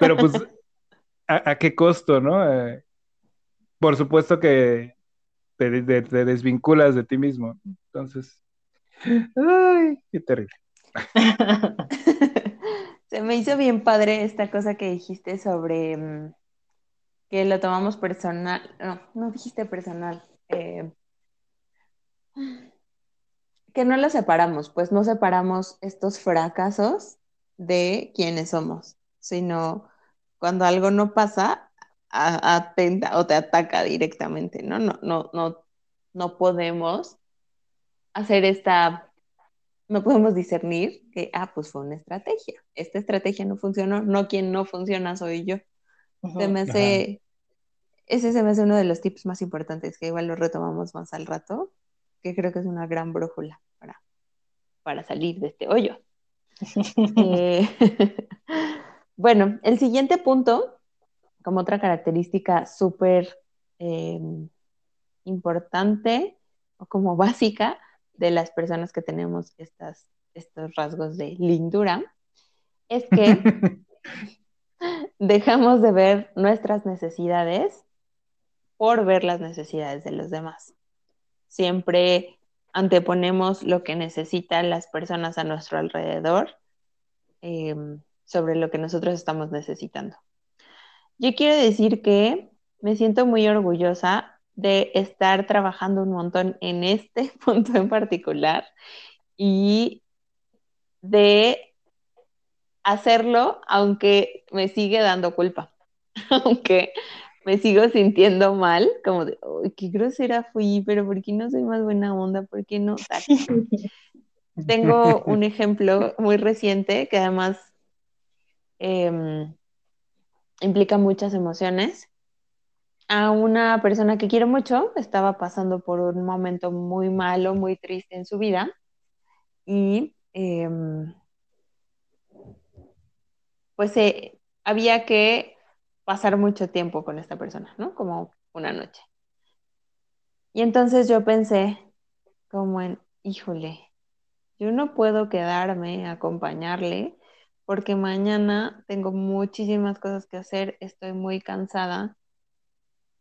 Pero pues, ¿a, qué costo, no? Eh, por supuesto que te, desvinculas de ti mismo. Entonces, ay, qué terrible. Se me hizo bien padre esta cosa que dijiste sobre mm, que lo tomamos personal, no, no dijiste personal, eh, que no lo separamos, pues no separamos estos fracasos de quienes somos, sino cuando algo no pasa, atenta o te ataca directamente, ¿no? No, no, no, no podemos hacer esta, no podemos discernir que, ah, pues fue una estrategia. Esta estrategia no funcionó, no quien no funciona soy yo. Se me hace, ese se me hace uno de los tips más importantes, que igual lo retomamos más al rato, que creo que es una gran brújula para, para salir de este hoyo. [laughs] Eh, [laughs] bueno, el siguiente punto, como otra característica súper eh, importante o como [laughs] básica de las personas que tenemos estas, estos rasgos de lindura, es que [laughs] dejamos de ver nuestras necesidades por ver las necesidades de los demás. Siempre anteponemos lo que necesitan las personas a nuestro alrededor em, sobre lo que nosotros estamos necesitando. Yo quiero decir que me siento muy orgullosa de estar trabajando un montón en este [laughs] punto en particular y de hacerlo aunque me sigue dando culpa, [laughs] aunque me sigo sintiendo mal, como de, qué grosera fui, pero ¿por qué no soy más buena onda? ¿Por qué no? [laughs] Tengo un ejemplo muy reciente que además em, implica muchas emociones. A una persona que quiero mucho estaba pasando por un momento muy malo, muy triste en su vida y em, pues eh, había que pasar mucho tiempo con esta persona, ¿no? Como una noche. Y entonces yo pensé como en, híjole, yo no puedo quedarme a acompañarle porque mañana tengo muchísimas cosas que hacer, estoy muy cansada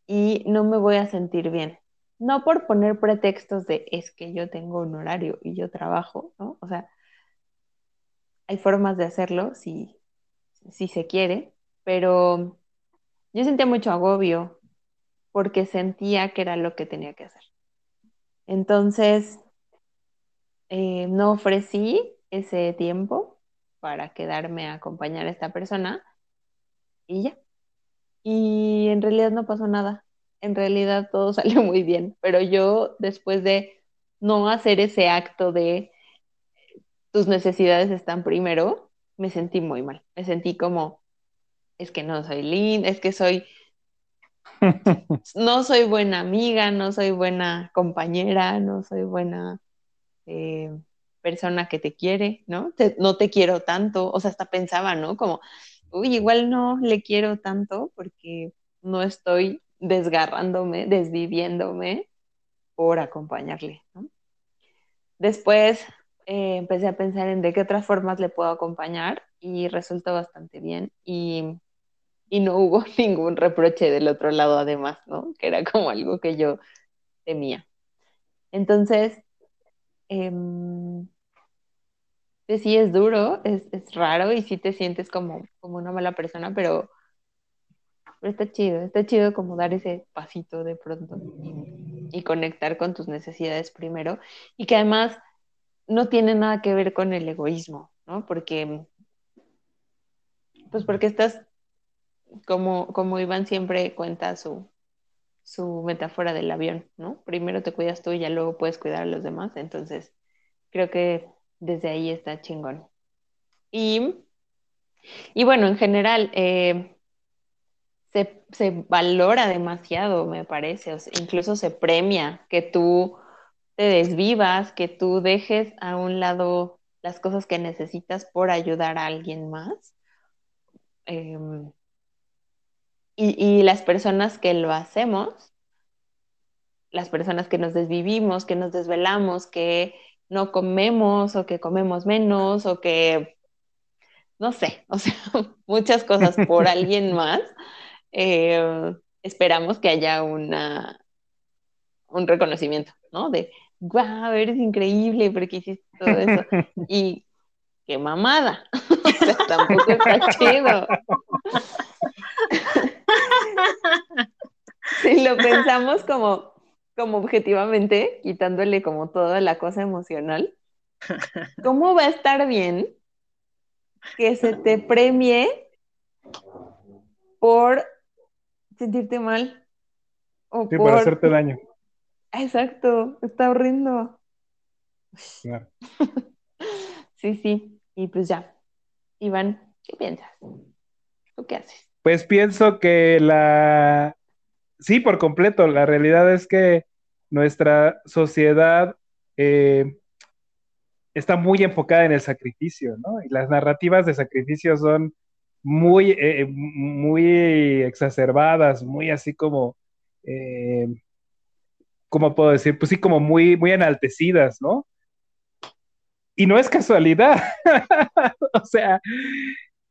y no me voy a sentir bien. No por poner pretextos de es que yo tengo un horario y yo trabajo, ¿no? O sea, hay formas de hacerlo si, si se quiere, pero yo sentía mucho agobio porque sentía que era lo que tenía que hacer. Entonces, eh, no ofrecí ese tiempo para quedarme a acompañar a esta persona y ya. Y en realidad no pasó nada. En realidad todo [laughs] salió muy bien, pero yo después de no hacer ese acto de tus necesidades están primero, me sentí muy mal. Me sentí como, es que no soy linda, es que soy, [laughs] no soy buena amiga, no soy buena compañera, no soy buena eh, persona que te quiere, ¿no? no te quiero tanto, o sea, hasta pensaba, ¿no? Como, uy, igual no le quiero tanto porque no estoy desgarrándome, desviviéndome por acompañarle, ¿no? Después eh, empecé a pensar en de qué otras formas le puedo acompañar y resultó bastante bien y, no hubo [laughs] ningún reproche del otro lado además, ¿no? Que era como algo que yo temía. Entonces, em, sí es duro, es, raro y sí te sientes como, como una mala persona, pero, pero está chido, está chido como dar ese pasito de pronto y, y conectar con tus necesidades primero y que además no tiene nada que ver con el egoísmo, ¿no? Porque pues porque estás, como, como Iván siempre cuenta su, su metáfora del avión, ¿no? Primero te cuidas tú y ya luego puedes cuidar a los demás. Entonces, creo que desde ahí está chingón. Y, y bueno, en general, eh, se, se, valora demasiado, me parece, incluso se premia que tú te desvivas, que tú dejes a un lado las cosas que necesitas por ayudar a alguien más. Em, y, las personas que lo hacemos, las personas que nos desvivimos, que nos desvelamos, que no comemos o que comemos menos o que, no sé, [laughs] o sea, muchas cosas por alguien [laughs] más, eh, esperamos que haya una, un reconocimiento, ¿no? De, wow, eres increíble porque hiciste todo eso. [laughs] Y qué mamada. [laughs] o sea, tampoco está chido. [laughs] si lo pensamos como, como objetivamente, quitándole como toda la cosa emocional, ¿cómo va a estar bien que se te premie por sentirte mal? O Sí, por hacerte daño. Exacto, está horrendo. Claro. [laughs] Sí, sí. Y pues ya. Iván, ¿qué piensas? ¿Tú qué haces? Pues pienso que la... Sí, por completo. La realidad es que nuestra sociedad eh, está muy enfocada en el sacrificio, ¿no? Y las narrativas de sacrificio son muy, eh, muy exacerbadas, muy así como, eh, ¿cómo puedo decir? Pues sí, como muy, muy enaltecidas, ¿no? Y no es casualidad. [laughs] o sea,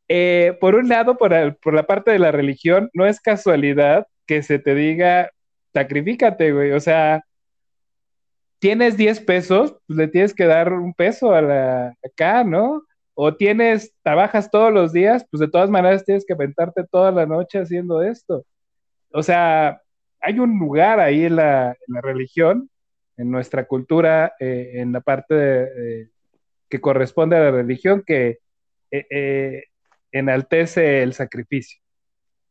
eh, por un lado, por, el- por la parte de la religión, no es casualidad que se te diga, sacrifícate, güey. O sea, tienes 10 pesos, pues le tienes que dar un peso a la, acá, ¿no? O tienes, trabajas todos los días, pues de todas maneras tienes que aventarte toda la noche haciendo esto. O sea, hay un lugar ahí en la, religión, en nuestra cultura, eh, en la parte que corresponde a la religión, que eh, eh, enaltece el sacrificio.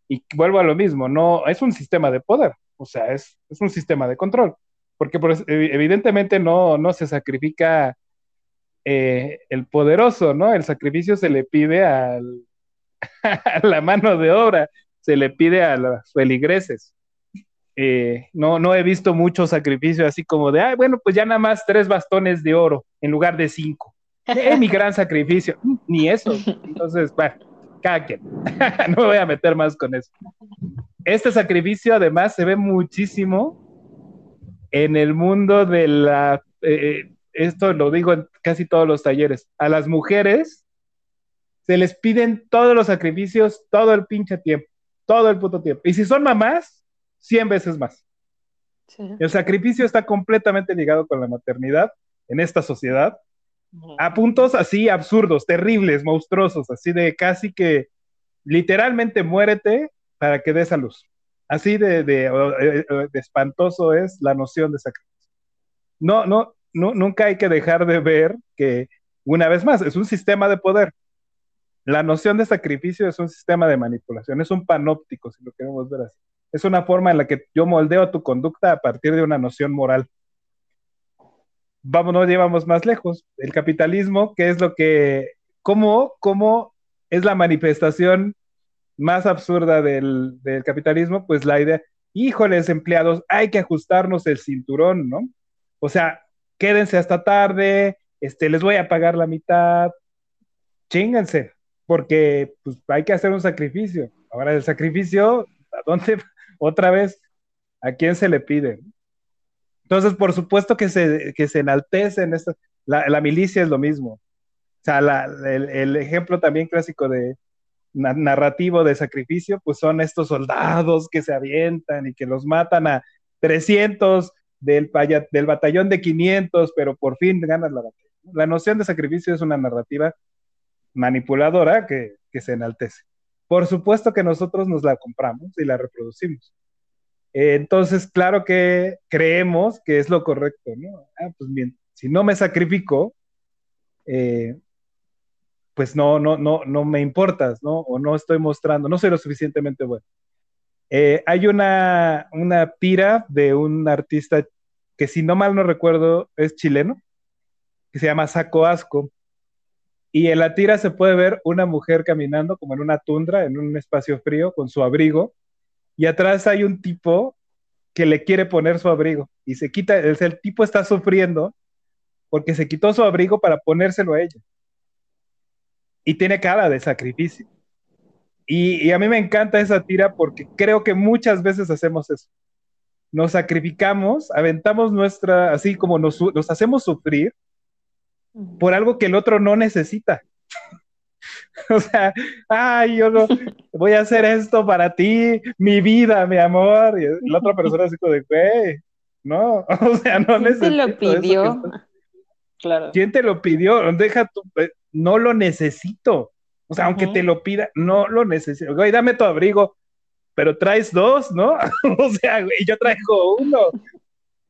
Y vuelvo a lo mismo, no, es un sistema de poder, o sea, es, un sistema de control, porque ev- evidentemente no, se sacrifica el poderoso, ¿no? El sacrificio se le pide [laughs] a la mano de obra, se le pide a los feligreses. Eh, no, no he visto mucho sacrificio así como de, ay, bueno, pues ya nada más tres bastones de oro en lugar de cinco. Es mi gran sacrificio. Ni eso. Entonces, bueno, cada quien. [laughs] no me voy a meter más con eso. Este sacrificio además se ve muchísimo en el mundo de la... eh, esto lo digo en casi todos los talleres. A las mujeres se les piden todos los sacrificios todo el pinche tiempo. Todo el puto tiempo. Y si son mamás, 100 veces más. Sí. El sacrificio está completamente ligado con la maternidad en esta sociedad a puntos así absurdos, terribles, monstruosos, así de casi que literalmente muérete para que des a luz. Así de, de, de- de espantoso es la noción de sacrificio. No, no, no, nunca hay que dejar de ver que, una vez más, es un sistema de poder. La noción de sacrificio es un sistema de manipulación, es un panóptico, si lo queremos ver así. Es una forma en la que yo moldeo tu conducta a partir de una noción moral vamos, no llevamos más lejos. El capitalismo, que es lo que, ¿cómo, cómo es la manifestación más absurda del, capitalismo? Pues la idea, híjoles, empleados, hay que ajustarnos el cinturón, ¿no? O sea, quédense hasta tarde, este, les voy a pagar la mitad, chínganse, porque pues, hay que hacer un sacrificio. Ahora, el sacrificio, ¿a dónde? Otra vez, ¿a quién se le pide? Entonces, por supuesto que se, que se enaltecen, la, milicia es lo mismo. O sea, el, ejemplo también clásico de na narrativo de sacrificio, pues son estos soldados que se avientan y que los matan a 300 del, del batallón de 500, pero por fin ganan la batalla. La noción de sacrificio es una narrativa manipuladora que, que se enaltece. Por supuesto que nosotros nos la compramos y la reproducimos. Eh, entonces, claro que creemos que es lo correcto, ¿no? Ah, pues bien, si no me sacrifico, eh, pues no, no, no, no me importas, ¿no? O no estoy mostrando, no soy lo suficientemente bueno. Eh, hay una, una tira de un artista que si no mal no recuerdo es chileno, que se llama Saco Asco. Y en la tira se puede ver una mujer caminando como en una tundra, en un espacio frío, con su abrigo, y atrás hay un tipo que le quiere poner su abrigo y se quita, el, el tipo está sufriendo porque se quitó su abrigo para ponérselo a ella. Y tiene cara de sacrificio. Y, a mí me encanta esa tira porque creo que muchas veces hacemos eso. Nos sacrificamos, aventamos nuestra, así como nos hacemos sufrir por algo que el otro no necesita. [laughs] o sea, ay, yo no voy a hacer esto para ti, mi vida, mi amor. Y la otra persona así como de, güey, no, [laughs] o sea, no ¿Quién necesito. te lo pidió? Estás... Claro. ¿Quién te lo pidió? Deja tu, no lo necesito. O sea, uh -huh. aunque te lo pida, no lo necesito. Güey, dame tu abrigo, pero traes dos, ¿no? [laughs] o sea, güey, yo traigo uno.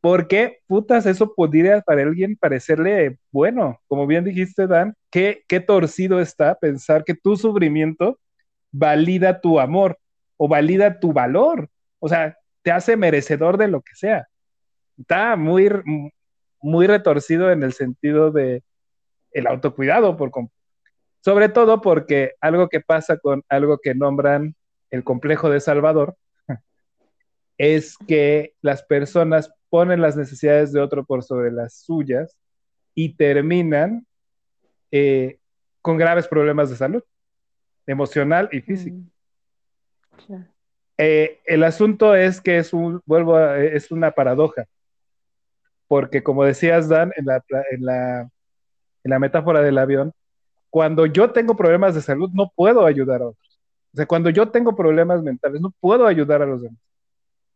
Porque, putas, eso podría para alguien parecerle bueno. Como bien dijiste, Dan, qué, qué torcido está pensar que tu sufrimiento valida tu amor o valida tu valor. O sea, te hace merecedor de lo que sea. Está muy, muy retorcido en el sentido de el autocuidado, sobre todo porque algo que pasa con algo que nombran el complejo de Salvador [laughs] es que las personas ponen las necesidades de otro por sobre las suyas y terminan eh, con graves problemas de salud emocional y físico. Mm. Eh, el asunto es que es un, vuelvo es una paradoja, porque como decías, Dan, en la, en la, en la metáfora del avión, cuando yo tengo problemas de salud, no puedo ayudar a otros. O sea, cuando yo tengo problemas mentales, no puedo ayudar a los demás.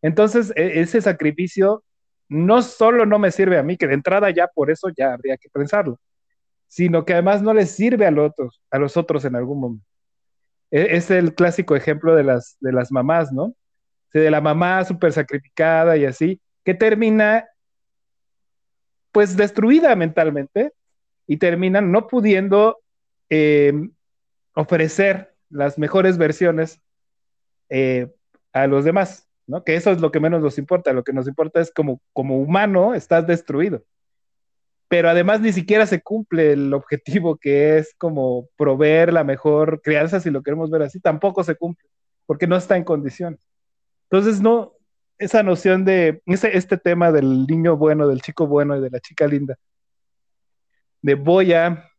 Entonces, e, ese sacrificio no solo no me sirve a mí, que de entrada ya por eso ya habría que pensarlo, sino que además no les sirve a los otros, a los otros en algún momento. E, es el clásico ejemplo de las, de las mamás, ¿no? De la mamá súper sacrificada y así, que termina pues destruida mentalmente y termina no pudiendo em, ofrecer las mejores versiones eh, a los demás, ¿no? Que eso es lo que menos nos importa, lo que nos importa es como, como humano estás destruido pero además ni siquiera se cumple el objetivo que es como proveer la mejor crianza, si lo queremos ver así, tampoco se cumple, porque no está en condición. Entonces, no, esa noción de, ese, este tema del niño bueno, del chico bueno y de la chica linda, de voy a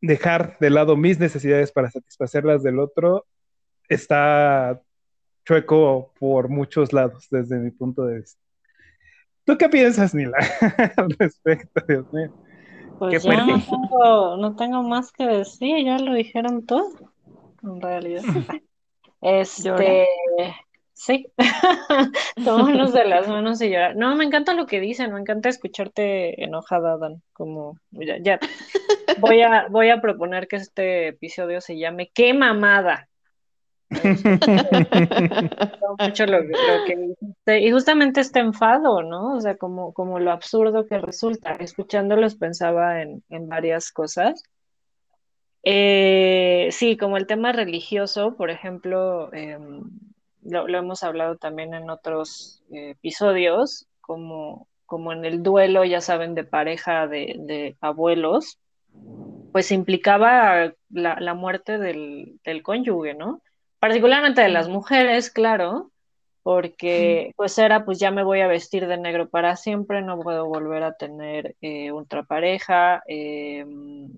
dejar de lado mis necesidades para satisfacer las del otro, está chueco por muchos lados desde mi punto de vista. ¿Tú qué piensas, Nila, [laughs] al respecto, Dios mío? Pues ya no tengo, no tengo, más que decir, ya lo dijeron todo, en realidad. [laughs] Este, sí, [laughs] tomémonos de las manos y llorar. No, me encanta lo que dicen, me encanta escucharte enojada, Dan, como, ya, ya. Voy a, voy a proponer que este episodio se llame ¿Qué mamada? [laughs] lo, y justamente este enfado, ¿no? O sea, como, como lo absurdo que resulta. Escuchándolos pensaba en, varias cosas. Eh, sí, como el tema religioso, por ejemplo, em, lo, hemos hablado también en otros eh, episodios, como, como en el duelo, ya saben, de pareja de, de abuelos, pues implicaba la, la muerte del, del cónyuge, ¿no? Particularmente de las mujeres, claro, porque pues era, pues ya me voy a vestir de negro para siempre, no puedo volver a tener eh, otra pareja, em,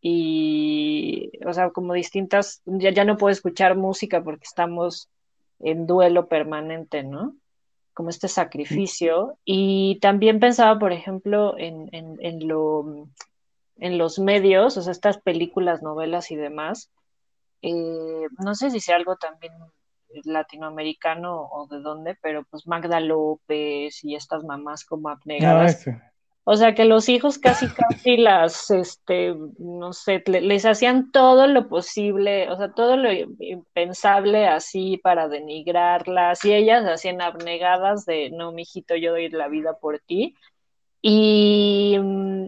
y, o sea, como distintas, ya, ya no puedo escuchar música porque estamos en duelo permanente, ¿no? Como este sacrificio. Y también pensaba, por ejemplo, en, en, en, lo, en los medios, o sea, estas películas, novelas y demás, eh, no sé si sea algo también latinoamericano o de dónde, pero pues Magda López y estas mamás como abnegadas. O sea que los hijos casi [laughs] casi las, este, no sé, les hacían todo lo posible, o sea, todo lo impensable así para denigrarlas, y ellas hacían abnegadas de, no, mijito, yo doy la vida por ti. Y, mm,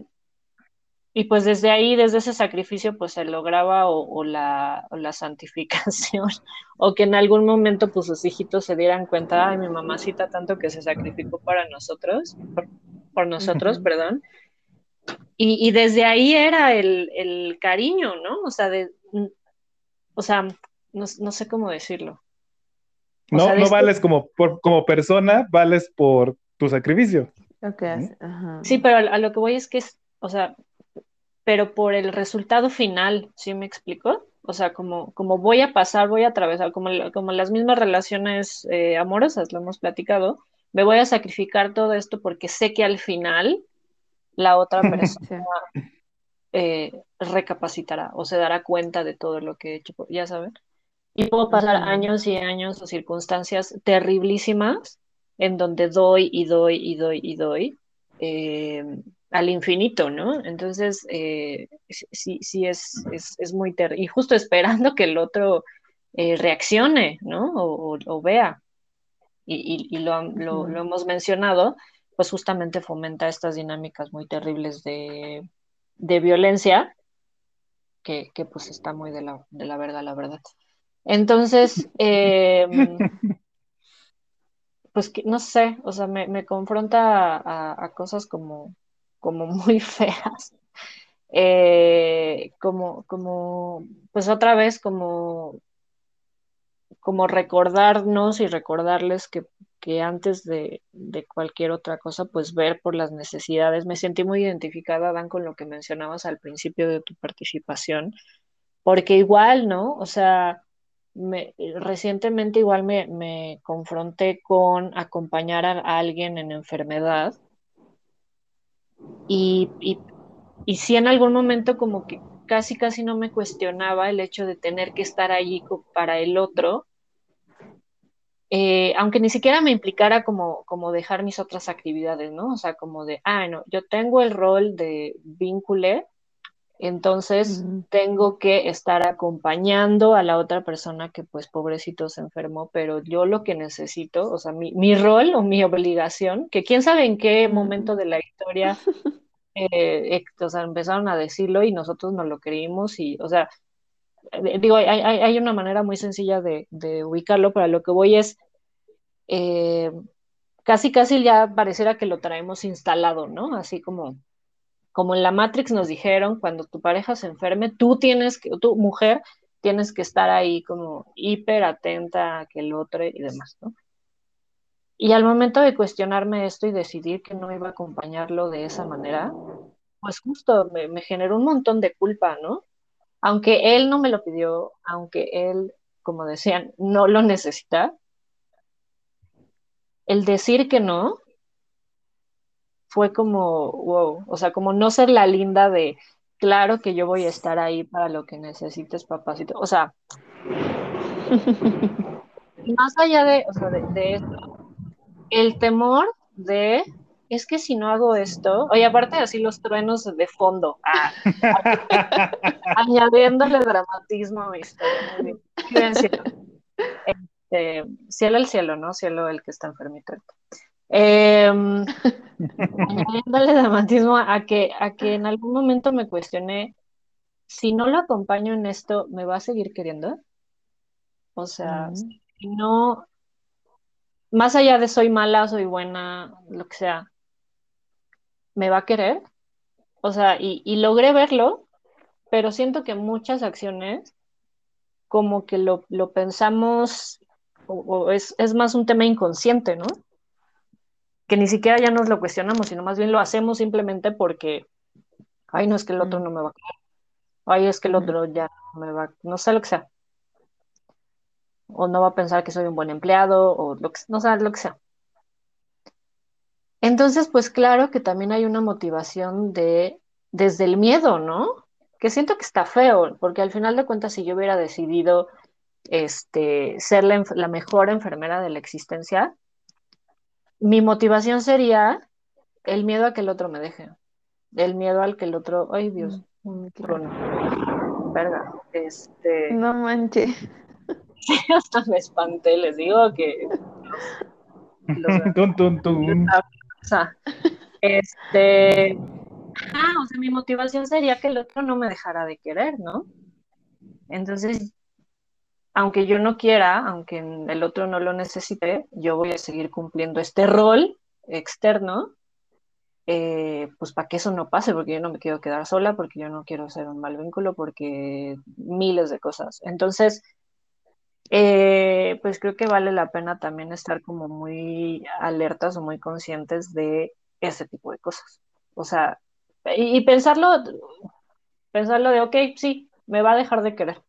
y pues desde ahí, desde ese sacrificio, pues se lograba o, la, santificación, [laughs] o que en algún momento pues sus hijitos se dieran cuenta, ay, mi mamacita tanto que se sacrificó para nosotros, por, nosotros, perdón. Y, desde ahí era el, cariño, ¿no? O sea, de, o sea no, sé cómo decirlo. no, no este vales como, como persona, vales por tu sacrificio. Sí, pero a, a, lo que voy es que es, o sea, pero por el resultado final, ¿sí me explico? O sea, como, como voy a pasar, voy a atravesar, como, como las mismas relaciones eh, amorosas, lo hemos platicado, me voy a sacrificar todo esto porque sé que al final la otra [laughs] persona eh, recapacitará o se dará cuenta de todo lo que he hecho, ya saben. Y puedo pasar años y años o circunstancias terriblísimas en donde doy y doy y doy y doy. Eh, al infinito, ¿no? Entonces, eh, sí, sí es, es, muy terrible. Y justo esperando que el otro eh, reaccione, ¿no? O, vea. y, lo, lo, hemos mencionado, pues justamente fomenta estas dinámicas muy terribles de, de violencia, que, que, pues está muy de la, de la verga, la verdad. Entonces, eh, [laughs] pues que, no sé, o sea, me, me confronta a, cosas como, como muy [laughs] feas. Eh, como, como, pues otra vez, como, como recordarnos y recordarles que, que antes de, de, cualquier otra cosa, pues ver por las necesidades. Me sentí muy identificada, Dan, con lo que mencionabas al principio de tu participación, porque igual, ¿no? O sea, me, recientemente igual me, me, confronté con acompañar a, alguien en enfermedad y, y, y sí en algún momento como que casi casi no me cuestionaba el hecho de tener que estar allí para el otro, eh, aunque ni siquiera me implicara como, como dejar mis otras actividades, ¿no? O sea, como de, ah, no, yo tengo el rol de vínculo entonces tengo que estar acompañando a la otra persona que pues pobrecito se enfermó, pero yo lo que necesito, o sea, mi, mi rol o mi obligación, que quién sabe en qué momento de la historia [laughs] eh, o sea, empezaron a decirlo y nosotros no lo creímos y, o sea, eh, digo, hay, hay, hay, una manera muy sencilla de, de ubicarlo, para lo que voy es, eh, casi casi ya pareciera que lo traemos instalado, ¿no? Así como como en la Matrix nos dijeron, cuando tu pareja se enferme, tú tienes que, mujer, tienes que estar ahí como hiper atenta a que el otro y demás, ¿no? Y al momento de cuestionarme esto y decidir que no iba a acompañarlo de esa manera, pues justo me, me generó un montón de culpa, ¿no? Aunque él no me lo pidió, aunque él, como decían, no lo necesita, el decir que no fue como, wow, o sea, como no ser la linda de, claro que yo voy a estar ahí para lo que necesites, papacito. O sea, [laughs] más allá de, o sea, de, esto, el temor de, es que si no hago esto, oye, aparte así los truenos de fondo, ah, [laughs] añadiéndole dramatismo a mi historia. [laughs] Este, cielo el cielo, ¿no? Cielo el que está enfermito. [laughs] Eh, dramatismo a que, a que en algún momento me cuestioné, si no lo acompaño en esto, ¿me va a seguir queriendo? O sea, si no, más allá de soy mala, soy buena, lo que sea, ¿me va a querer? O sea, y, y logré verlo, pero siento que muchas acciones como que lo, lo pensamos, o, es, es más un tema inconsciente, ¿no? Que ni siquiera ya nos lo cuestionamos, sino más bien lo hacemos simplemente porque, ay, no es que el otro no me va a querer, ay, es que el otro ya no me va, no sé lo que sea. O no va a pensar que soy un buen empleado, o lo que, no sé, lo que sea. Entonces, pues claro que también hay una motivación de, desde el miedo, ¿no? Que siento que está feo, porque al final de cuentas, si yo hubiera decidido este, ser la, la mejor enfermera de la existencia, mi motivación sería el miedo a que el otro me deje. El miedo al que el otro, ay Dios, mm, verga, este. No manches. [laughs] hasta me espanté, les digo que. [laughs] O sea, este. Ah, o sea, mi motivación sería que el otro no me dejara de querer, ¿no? Entonces, aunque yo no quiera, aunque el otro no lo necesite, yo voy a seguir cumpliendo este rol externo, eh, pues para que eso no pase, porque yo no me quiero quedar sola, porque yo no quiero ser un mal vínculo, porque miles de cosas. Entonces, eh, pues creo que vale la pena también estar como muy alertas o muy conscientes de ese tipo de cosas. O sea, y, y pensarlo, pensarlo de, ok, sí, me va a dejar de querer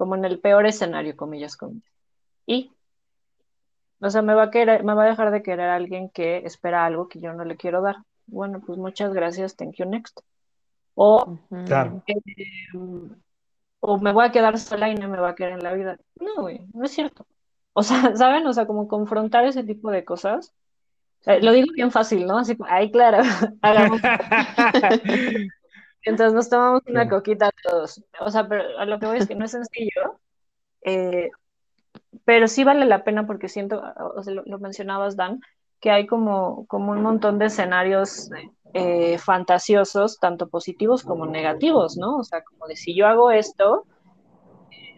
como en el peor escenario, comillas, comillas. Y, o sea, me va a querer, me va a dejar de querer a alguien que espera algo que yo no le quiero dar. Bueno, pues muchas gracias, thank you next. O, eh, o me voy a quedar sola y no me va a querer en la vida. No, güey, no es cierto. O sea, [laughs] ¿saben? O sea, como confrontar ese tipo de cosas. lo digo bien fácil, ¿no? Así, ay, claro, [laughs] hagamos. [laughs] Entonces nos tomamos una coquita todos. O sea, pero a lo que voy es que no es sencillo. Eh, pero sí vale la pena porque siento, o sea, lo, lo, mencionabas, Dan, que hay como, como un montón de escenarios eh, fantasiosos, tanto positivos como negativos, ¿no? O sea, como de si yo hago esto,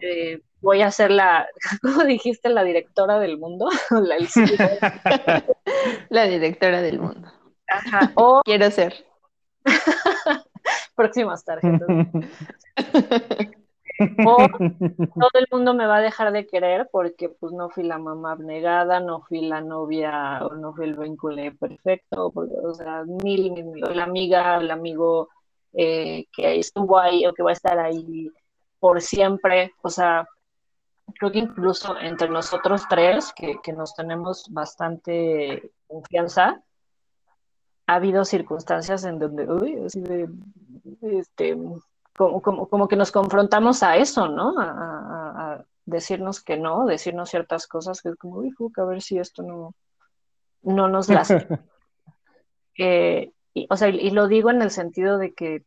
eh, voy a ser la, [laughs] ¿cómo dijiste? La directora del mundo. [laughs] la, [laughs] la, directora del mundo. Ajá. O quiero ser. Próximas tarjetas. [laughs] o todo el mundo me va a dejar de querer porque pues no fui la mamá abnegada, no fui la novia o no fui el vínculo perfecto, o sea, mil, mil, la amiga, el amigo eh, que estuvo ahí o que va a estar ahí por siempre, o sea, creo que incluso entre nosotros tres, que, que nos tenemos bastante confianza, ha habido circunstancias en donde, uy, así de, este, como, como, como, que nos confrontamos a eso, ¿no? A, a, a, decirnos que no, decirnos ciertas cosas que es como, uy, a ver si esto no, no nos [laughs] las... eh, y, o sea, y, y lo digo en el sentido de que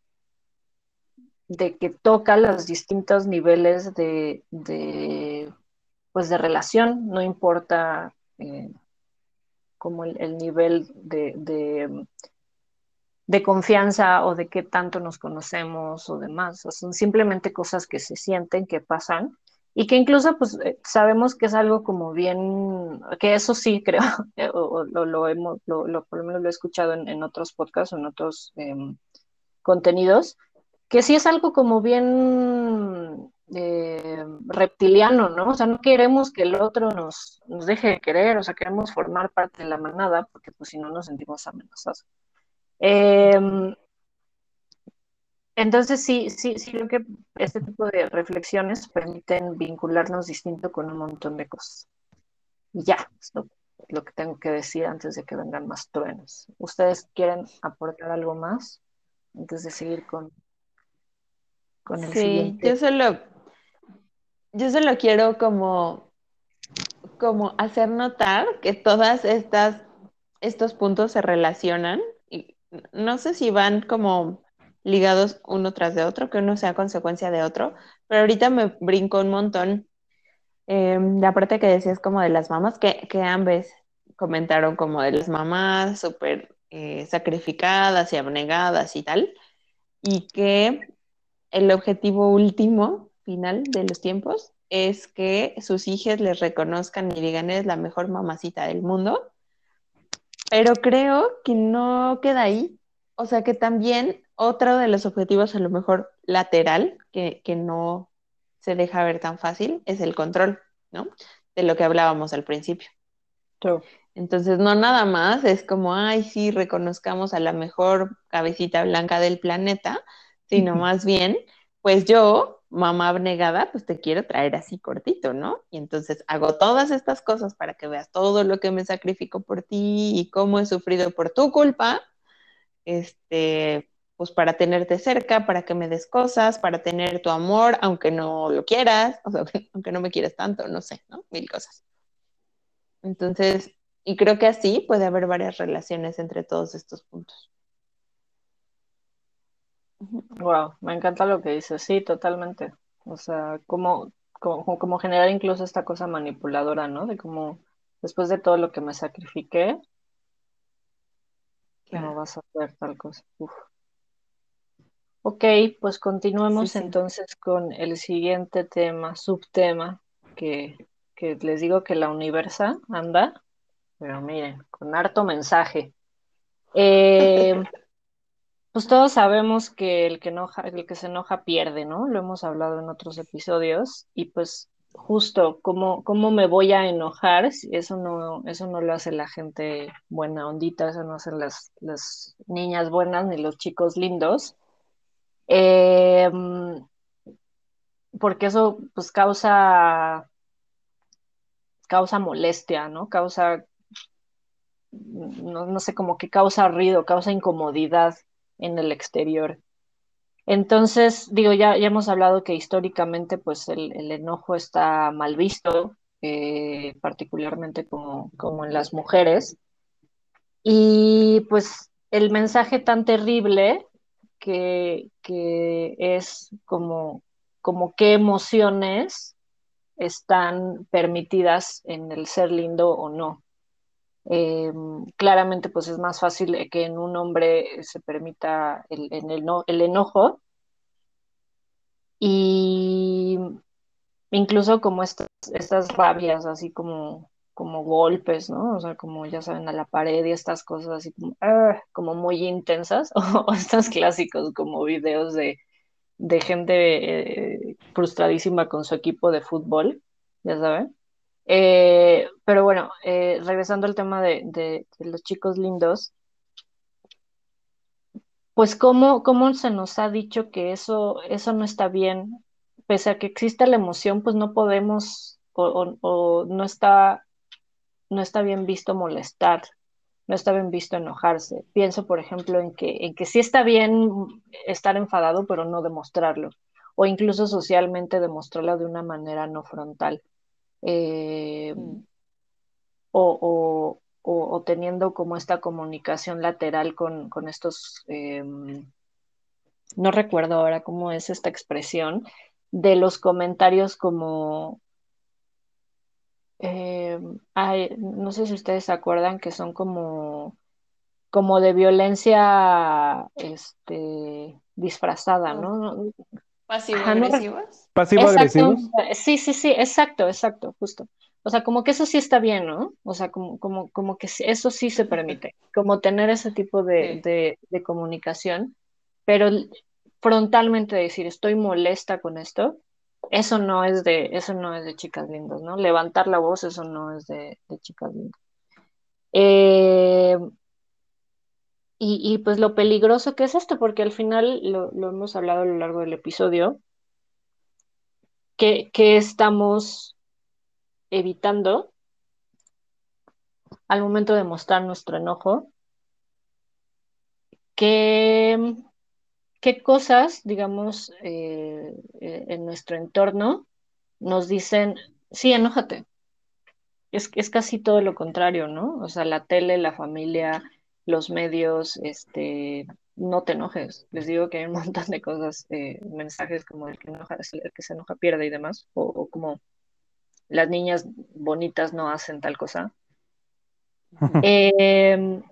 de que toca los distintos niveles de, de pues de relación, no importa eh, como el, el nivel de, de, de, confianza o de qué tanto nos conocemos o demás. O son simplemente cosas que se sienten, que pasan y que incluso pues eh, sabemos que es algo como bien, que eso sí creo, [laughs] o, lo, lo, hemos, lo, lo, por lo menos lo he escuchado en, en otros podcasts o en otros eh, contenidos, que sí es algo como bien eh, reptiliano, ¿no? O sea, no queremos que el otro nos, nos deje de querer, o sea, queremos formar parte de la manada, porque pues si no nos sentimos amenazados. Eh, entonces sí, sí, sí creo que este tipo de reflexiones permiten vincularnos distinto con un montón de cosas. Y ya, es lo, lo que tengo que decir antes de que vengan más truenos. ¿Ustedes quieren aportar algo más antes de seguir con con el sí, siguiente. Yo solo, yo solo quiero como, como hacer notar que todas estas estos puntos se relacionan y no sé si van como ligados uno tras de otro, que uno sea consecuencia de otro, pero ahorita me brinco un montón eh, la parte que decías como de las mamás, que, que ambas comentaron como de las mamás súper eh, sacrificadas y abnegadas y tal, y que el objetivo último, final de los tiempos, es que sus hijas les reconozcan y digan, es la mejor mamacita del mundo. Pero creo que no queda ahí. O sea que también otro de los objetivos a lo mejor lateral, que, que no se deja ver tan fácil, es el control, ¿no? De lo que hablábamos al principio. Entonces, no nada más es como, ay, sí, reconozcamos a la mejor cabecita blanca del planeta, sino más bien, pues yo, mamá abnegada, pues te quiero traer así cortito, ¿no? Y entonces hago todas estas cosas para que veas todo lo que me sacrifico por ti y cómo he sufrido por tu culpa, este, pues para tenerte cerca, para que me des cosas, para tener tu amor, aunque no lo quieras, o sea, [laughs] aunque no me quieras tanto, no sé, ¿no? Mil cosas. Entonces, y creo que así puede haber varias relaciones entre todos estos puntos. Wow, me encanta lo que dices, sí, totalmente. O sea, como, como, como generar incluso esta cosa manipuladora, ¿no? De como después de todo lo que me sacrifiqué, que no vas a hacer tal cosa. Uf. Ok, pues continuemos Sí, sí. entonces con el siguiente tema, subtema, que, que les digo que la universa anda, pero miren, con harto mensaje. [laughs] Eh, pues todos sabemos que el que enoja, el que se enoja pierde, ¿no? Lo hemos hablado en otros episodios y pues justo cómo, cómo me voy a enojar, eso no, eso no lo hace la gente buena ondita, eso no hacen las, las niñas buenas ni los chicos lindos. Eh, porque eso pues causa causa molestia, ¿no? Causa no, no sé, como que causa ruido, causa incomodidad en el exterior. Entonces, digo, ya, ya hemos hablado que históricamente pues el, el enojo está mal visto, eh, particularmente como, como en las mujeres. Y pues el mensaje tan terrible que, que es como, como qué emociones están permitidas en el ser lindo o no. Eh, claramente, pues es más fácil que en un hombre se permita el, en el, el enojo y incluso como estas, rabias, así como, como golpes, ¿no? O sea, como ya saben, a la pared y estas cosas así como, ah, muy intensas, [laughs] o, estos clásicos como videos de, de gente eh, frustradísima con su equipo de fútbol, ya saben. Eh, pero bueno, eh, regresando al tema de, los chicos lindos, pues cómo, cómo se nos ha dicho que eso, eso no está bien, pese a que exista la emoción, pues no podemos o, no está no está bien visto molestar, no está bien visto enojarse. Pienso, por ejemplo, en que, en que sí está bien estar enfadado, pero no demostrarlo, o incluso socialmente demostrarlo de una manera no frontal. Eh, mm. o, o, teniendo como esta comunicación lateral con, con estos, em, no recuerdo ahora cómo es esta expresión, de los comentarios como, em, no sé si ustedes se acuerdan que son como, como de violencia este, disfrazada, ¿no? ¿Pasivo-agresivos? ¿Pasivo-agresivos? Sí, sí, sí, exacto, exacto, justo. O sea, como que eso sí está bien, ¿no? O sea, como, como, como que eso sí se permite, como tener ese tipo de, de, comunicación, pero frontalmente decir, estoy molesta con esto, eso no es de, eso no es de chicas lindas, ¿no? Levantar la voz, eso no es de, chicas lindas. Eh, y, pues lo peligroso que es esto, porque al final lo, lo hemos hablado a lo largo del episodio, que, que estamos evitando al momento de mostrar nuestro enojo, qué, qué cosas, digamos, eh, eh, en nuestro entorno nos dicen, sí, enójate. Es, es casi todo lo contrario, ¿no? O sea, la tele, la familia, los medios, este, no te enojes. Les digo que hay un [laughs] montón de cosas, eh, mensajes como el que, enoja, el que se enoja pierde y demás, o como las niñas bonitas no hacen tal cosa. Em,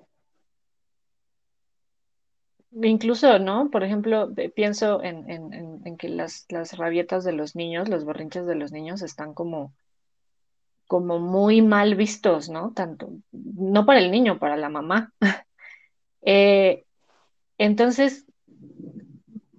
incluso, ¿no? Por ejemplo, pienso en, que las, las, rabietas de los niños, los berrinches de los niños están como, como muy mal vistos, ¿no? Tanto, no para el niño, para la mamá. [laughs] Eh, entonces,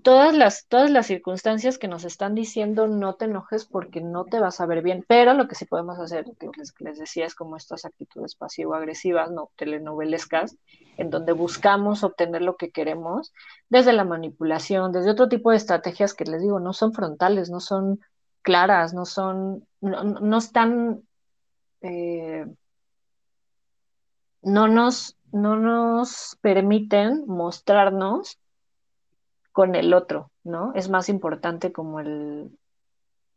todas las, todas las circunstancias que nos están diciendo no te enojes porque no te vas a ver bien, pero lo que sí podemos hacer, que les, les decía, es como estas actitudes pasivo-agresivas, no telenovelescas, en donde buscamos obtener lo que queremos, desde la manipulación, desde otro tipo de estrategias que les digo, no son frontales, no son claras, no son, no, están, eh, no nos, no nos permiten mostrarnos con el otro, ¿no? Es más importante como el,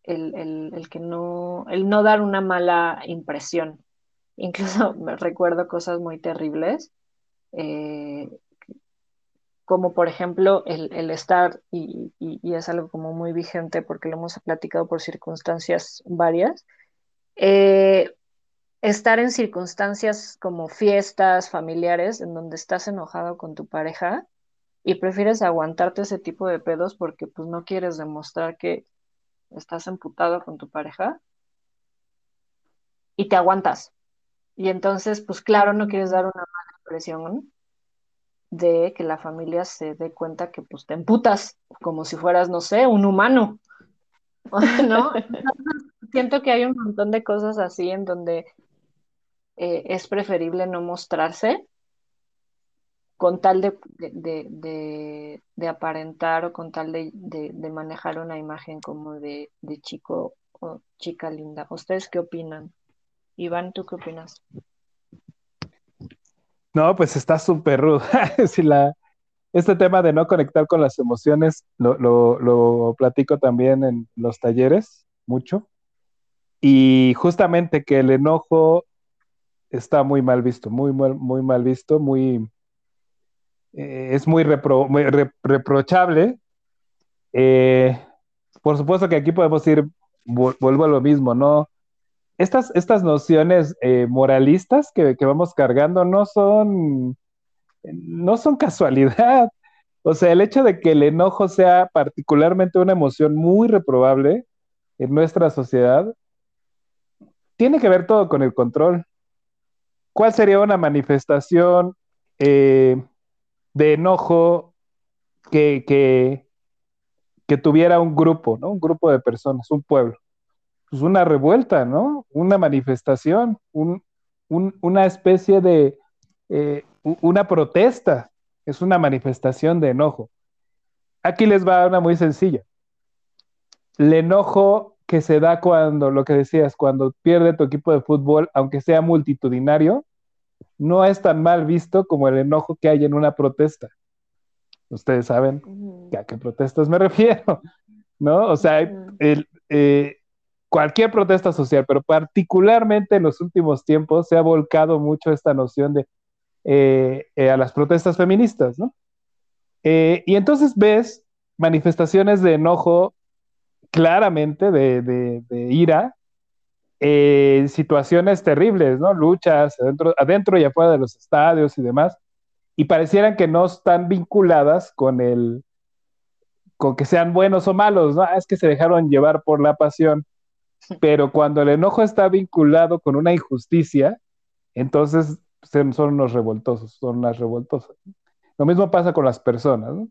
el, que no, el no dar una mala impresión. [laughs] Incluso me recuerdo cosas muy terribles, eh, como por ejemplo el, estar, y, es algo como muy vigente porque lo hemos platicado por circunstancias varias, eh, estar en circunstancias como fiestas familiares en donde estás enojado con tu pareja y prefieres aguantarte ese tipo de pedos porque pues no quieres demostrar que estás emputado con tu pareja y te aguantas. Y entonces, pues claro, no quieres dar una mala impresión de que la familia se dé cuenta que pues te emputas como si fueras, no sé, un humano. [laughs] ¿No? siento que hay un montón de cosas así en donde eh, es preferible no mostrarse con tal de, de, aparentar o con tal de, manejar una imagen como de, chico o chica linda. ¿Ustedes qué opinan? Iván, ¿tú qué opinas? No, pues está súper rudo. [laughs] si la, este tema de no conectar con las emociones lo, lo, platico también en los talleres mucho. Y justamente que el enojo está muy mal visto, muy, muy, muy mal visto, muy, eh, es muy, reprochable. Eh, por supuesto que aquí podemos ir vuelvo a lo mismo, ¿no? Estas, estas nociones eh, moralistas que, que, vamos cargando no son, no son casualidad. O sea, el hecho de que el enojo sea particularmente una emoción muy reprobable en nuestra sociedad, tiene que ver todo con el control. ¿Cuál sería una manifestación eh, de enojo que, que, tuviera un grupo, ¿no? Un grupo de personas, un pueblo. Pues una revuelta, ¿no? Una manifestación, una especie de, eh, una protesta, es una manifestación de enojo. Aquí les va una muy sencilla. El enojo que se da cuando, lo que decías, cuando pierde tu equipo de fútbol, aunque sea multitudinario, no es tan mal visto como el enojo que hay en una protesta. Ustedes saben a qué protestas me [laughs] refiero, ¿no? O sea, eh, cualquier protesta social, pero particularmente en los últimos tiempos se ha volcado mucho esta noción de eh, eh, a las protestas feministas, ¿no? y entonces ves manifestaciones de enojo claramente, de, de ira, situaciones terribles, ¿no? Luchas adentro, adentro y afuera de los estadios y demás, y parecieran que no están vinculadas con el, con que sean buenos o malos, ¿no? Ah, es que se dejaron llevar por la pasión. [laughs] Pero cuando el enojo está vinculado con una injusticia, entonces son unos revoltosos, son unas revoltosas. Lo mismo pasa con las personas, ¿no?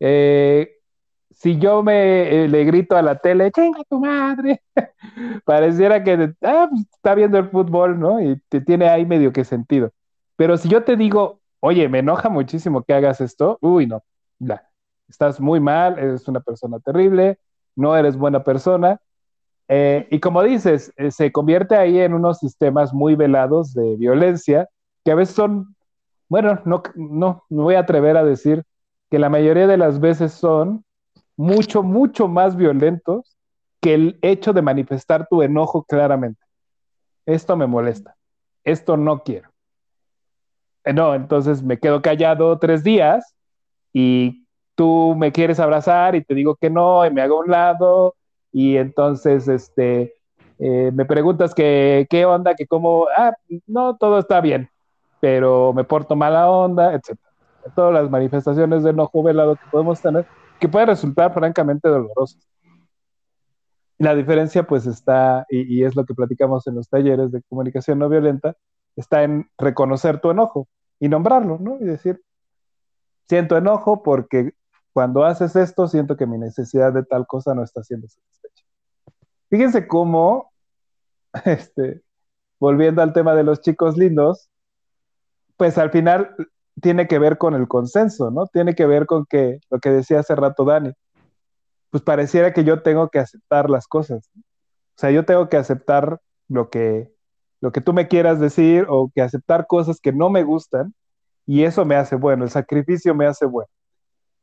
Eh, si yo me eh, le grito a la tele, chinga tu madre, [laughs] pareciera que ah, pues, está viendo el fútbol, ¿no? Y te tiene ahí medio que sentido. Pero si yo te digo, oye, me enoja muchísimo que hagas esto, uy, no, ya, estás muy mal, eres una persona terrible, no eres buena persona. Eh, y como dices, eh, se convierte ahí en unos sistemas muy velados de violencia, que a veces son, bueno, no, no, me voy a atrever a decir que la mayoría de las veces son mucho, mucho más violentos que el hecho de manifestar tu enojo claramente. Esto me molesta, esto no quiero. Eh, no, entonces me quedo callado tres días y tú me quieres abrazar y te digo que no y me hago un lado y entonces este, eh, me preguntas que qué onda, que cómo, ah, no, todo está bien, pero me porto mala onda, etc. Todas las manifestaciones de enojo velado que podemos tener que puede resultar francamente dolorosas. La diferencia pues está, y, y, es lo que platicamos en los talleres de comunicación no violenta, está en reconocer tu enojo y nombrarlo, ¿no? Y decir, siento enojo porque cuando haces esto siento que mi necesidad de tal cosa no está siendo satisfecha. Fíjense cómo, [laughs] este, volviendo al tema de los chicos lindos, pues al final tiene que ver con el consenso, ¿no? Tiene que ver con que lo que decía hace rato Dani, pues pareciera que yo tengo que aceptar las cosas. O sea, yo tengo que aceptar lo que lo que tú me quieras decir o que aceptar cosas que no me gustan y eso me hace bueno, el sacrificio me hace bueno.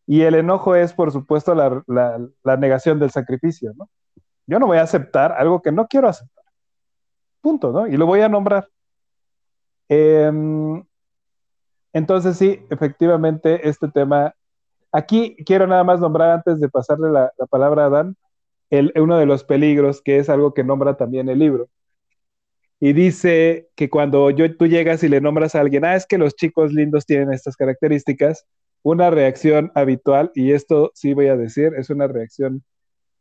Y el enojo es, por supuesto, la, negación del sacrificio, ¿no? Yo no voy a aceptar algo que no quiero aceptar. Punto, ¿no? Y lo voy a nombrar. Em, entonces, sí, efectivamente, este tema. Aquí quiero nada más nombrar, antes de pasarle la, palabra a Dan, el, uno de los peligros, que es algo que nombra también el libro, y dice que cuando tú llegas y le nombras a alguien, ah, es que los chicos lindos tienen estas características, una reacción habitual, y esto sí voy a decir, es una reacción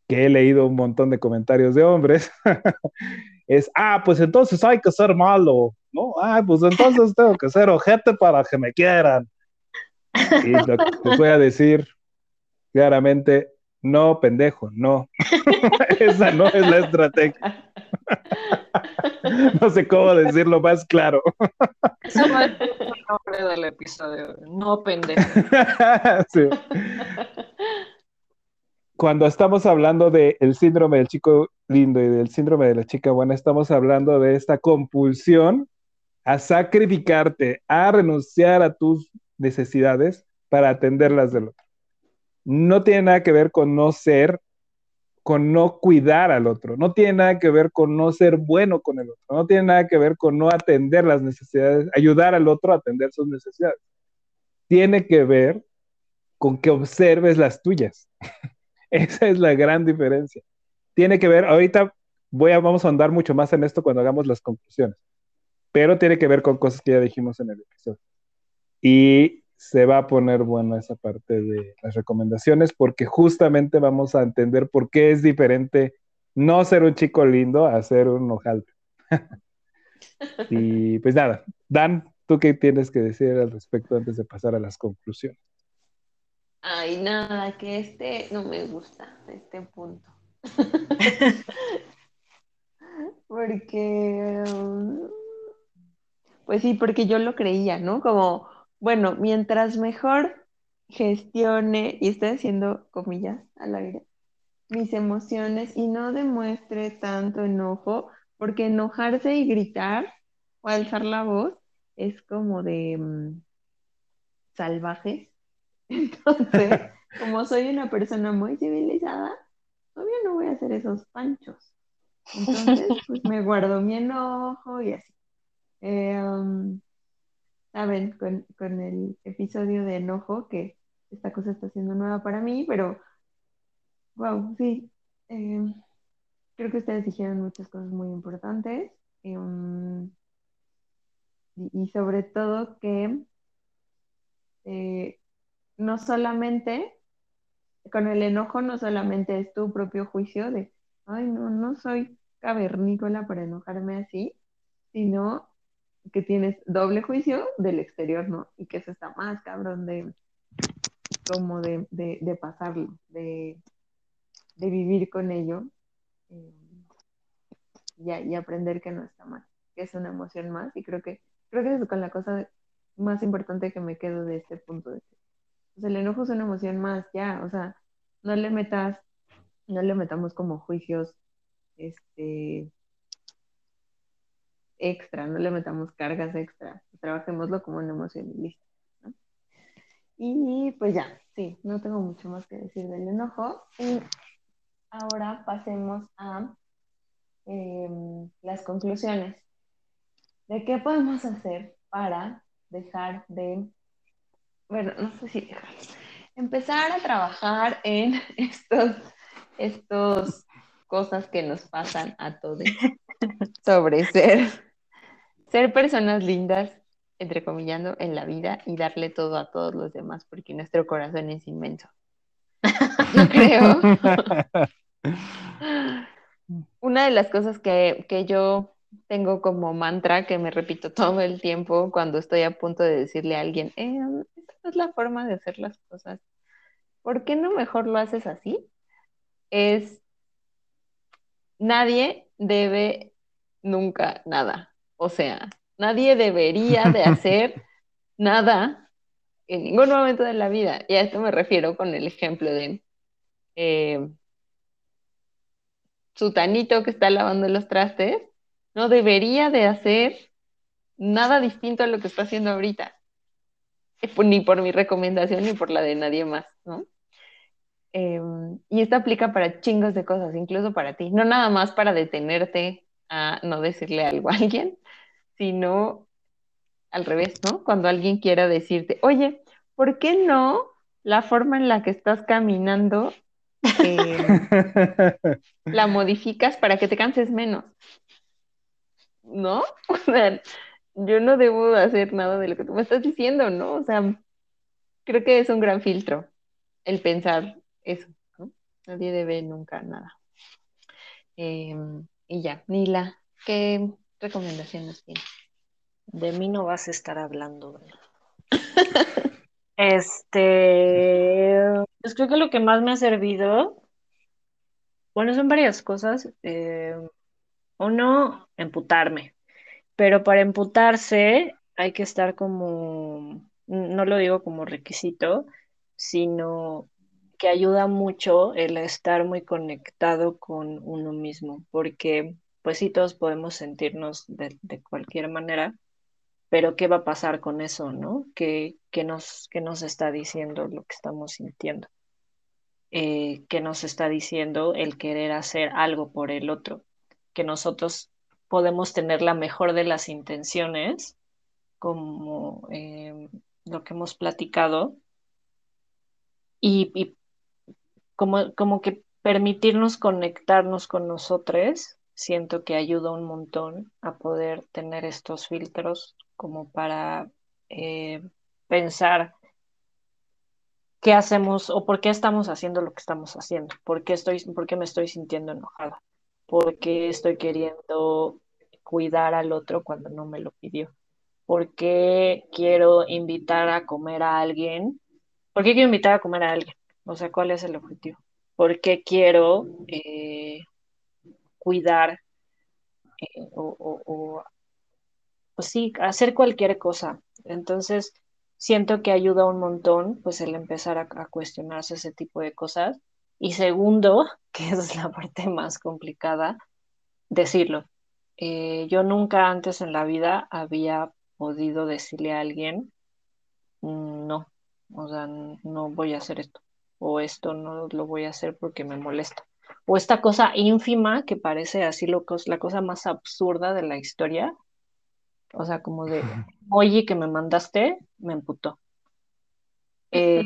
que he leído un montón de comentarios de hombres, [laughs] es, ah, pues entonces hay que ser malo, ¿no? Ah, pues entonces tengo que ser ojete para que me quieran. Y lo que les voy a decir claramente, no, pendejo, no. [laughs] Esa no es la estrategia. [laughs] no sé cómo decirlo más claro. Eso va a ser el nombre del episodio. No, pendejo. [laughs] Cuando estamos hablando del síndrome del chico lindo y del síndrome de la chica buena, estamos hablando de esta compulsión a sacrificarte, a renunciar a tus necesidades para atenderlas del otro no tiene nada que ver con no ser, con no cuidar al otro, no tiene nada que ver con no ser bueno con el otro, no tiene nada que ver con no atender las necesidades, ayudar al otro a atender sus necesidades. Tiene que ver con que observes las tuyas. [laughs] Esa es la gran diferencia. tiene que ver, ahorita voy a, vamos a andar mucho más en esto cuando hagamos las conclusiones, pero tiene que ver con cosas que ya dijimos en el episodio. Y se va a poner buena esa parte de las recomendaciones porque justamente vamos a entender por qué es diferente no ser un chico lindo a ser un ojal. [laughs] y pues nada, Dan, ¿tú qué tienes que decir al respecto antes de pasar a las conclusiones? Ay, nada, que este no me gusta, este punto. [laughs] [laughs] porque, um, pues sí, porque yo lo creía, ¿no? Como, bueno, mientras mejor gestione, y estoy haciendo comillas al aire, mis emociones y no demuestre tanto enojo, porque enojarse y gritar o alzar la voz es como de um, salvajes [laughs] entonces, [laughs] como soy una persona muy civilizada, todavía no voy a hacer esos panchos. Entonces, pues me guardo mi enojo y así. Eh, um, Saben, con, con, el episodio de enojo, que esta cosa está siendo nueva para mí, pero, wow, sí. Eh, creo que ustedes dijeron muchas cosas muy importantes. Eh, y, y, sobre todo que no solamente, con el enojo no solamente es tu propio juicio de, ay, no, no soy cavernícola para enojarme así, sino que tienes doble juicio del exterior, ¿no? Y que eso está más cabrón de, como de, de, pasarlo, de, vivir con ello eh, y, y, aprender que no está mal, que es una emoción más y creo que, creo que es con la cosa más importante que me quedo de este punto de vista el enojo es una emoción más, ya, o sea, no le metas, no le metamos como juicios, este, extra, no le metamos cargas extra, trabajémoslo como y listo. ¿no? Y pues ya, sí, no tengo mucho más que decir del enojo. Y ahora pasemos a em, las conclusiones. ¿De qué podemos hacer para dejar de bueno, no sé si empezar a trabajar en [laughs] estos, estos cosas que nos pasan a todos [laughs] sobre ser, ser personas lindas, entrecomillando, en la vida y darle todo a todos los demás, porque nuestro corazón es inmenso. [laughs] Yo creo. [laughs] Una de las cosas que, que yo tengo como mantra que me repito todo el tiempo cuando estoy a punto de decirle a alguien, eh, es la forma de hacer las cosas. ¿Por qué no mejor lo haces así? Es, nadie debe nunca nada. O sea, nadie debería de hacer [laughs] nada en ningún momento de la vida. Y a esto me refiero con el ejemplo de eh, Sutanito que está lavando los trastes, no debería de hacer nada distinto a lo que está haciendo ahorita. ni por mi recomendación ni por la de nadie más, ¿no? Em, y esto aplica para chingos de cosas, incluso para ti, no nada más para detenerte a no decirle algo a alguien, sino al revés, ¿no? Cuando alguien quiera decirte, oye, ¿por qué no la forma en la que estás caminando em, [laughs] la modificas para que te canses menos? ¿No? [laughs] O sea, yo no debo hacer nada de lo que tú me estás diciendo, ¿no? O sea, creo que es un gran filtro el pensar eso, ¿no? Nadie debe nunca nada. Em, y ya, Nila, ¿qué recomendaciones? De mí no vas a estar hablando. [laughs] este, pues creo que lo que más me ha servido, bueno, son varias cosas. Eh, uno, emputarme. Pero para emputarse hay que estar como, no lo digo como requisito, sino que ayuda mucho el estar muy conectado con uno mismo, porque pues sí, todos podemos sentirnos de, cualquier manera, pero ¿qué va a pasar con eso, no? ¿Qué, nos, qué nos está diciendo lo que estamos sintiendo? Eh, ¿Qué nos está diciendo el querer hacer algo por el otro? Que nosotros podemos tener la mejor de las intenciones, como eh, lo que hemos platicado, y, como, como que permitirnos conectarnos con nosotros, siento que ayuda un montón a poder tener estos filtros como para eh, pensar qué hacemos o por qué estamos haciendo lo que estamos haciendo, por qué, estoy, por qué me estoy sintiendo enojada, por qué estoy queriendo cuidar al otro cuando no me lo pidió, por qué quiero invitar a comer a alguien, por qué quiero invitar a comer a alguien, o sea, cuál es el objetivo, por qué quiero eh, cuidar eh, o, pues sí, hacer cualquier cosa. Entonces, siento que ayuda un montón, pues el empezar a, cuestionarse ese tipo de cosas. Y segundo, [laughs] que es la parte más complicada, decirlo. Eh, yo nunca antes en la vida había podido decirle a alguien, no, o sea, no voy a hacer esto, o esto no lo voy a hacer porque me molesta, o esta cosa ínfima que parece así lo, la cosa más absurda de la historia, o sea, como de, oye, que me mandaste, me emputó. Eh,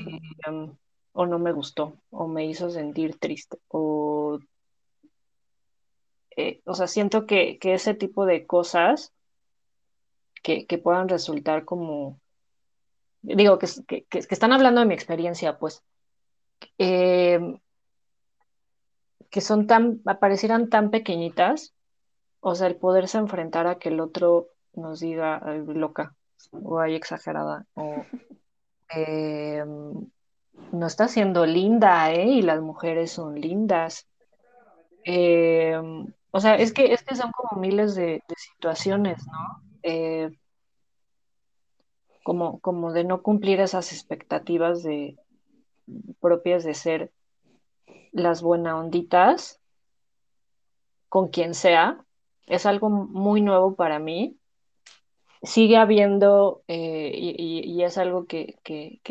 o no me gustó, o me hizo sentir triste, o, eh, o sea, siento que, ese tipo de cosas que, puedan resultar como, digo, que, que, están hablando de mi experiencia, pues, eh, que son tan, aparecieran tan pequeñitas, o sea, el poderse enfrentar a que el otro nos diga loca o hay exagerada o [laughs] em, no está siendo linda, ¿eh? Y las mujeres son lindas. Em, o sea, es que, es que son como miles de, situaciones, ¿no? Eh, como, como de no cumplir esas expectativas de, propias de ser las buena onditas con quien sea. Es algo muy nuevo para mí sigue habiendo, eh, y, es algo que,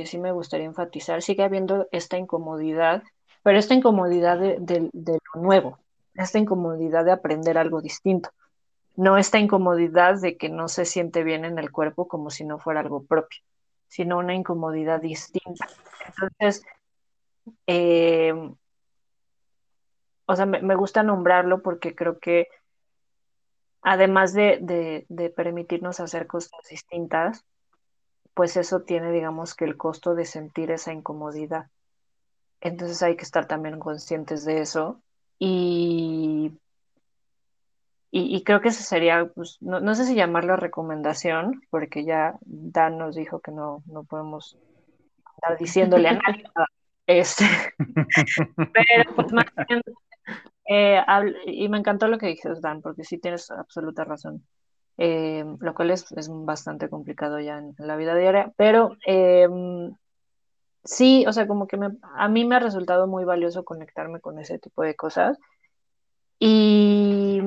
sí me gustaría enfatizar, sigue habiendo esta incomodidad, pero esta incomodidad de, lo nuevo, esta incomodidad de aprender algo distinto, no esta incomodidad de que no se siente bien en el cuerpo como si no fuera algo propio, sino una incomodidad distinta. Entonces, eh, o sea, me gusta nombrarlo porque creo que además de, permitirnos hacer cosas distintas, pues eso tiene, digamos, que el costo de sentir esa incomodidad. Entonces hay que estar también conscientes de eso. Y, y, creo que esa sería, pues, no, sé si llamarlo recomendación, porque ya Dan nos dijo que no, no podemos estar diciéndole a [laughs] nadie Este, [laughs] pero pues más bien eh, y me encantó lo que dijiste, Dan, porque sí tienes absoluta razón. Eh, lo cual es, bastante complicado ya en, la vida diaria, pero eh, sí, o sea, como que a mí me ha resultado muy valioso conectarme con ese tipo de cosas y,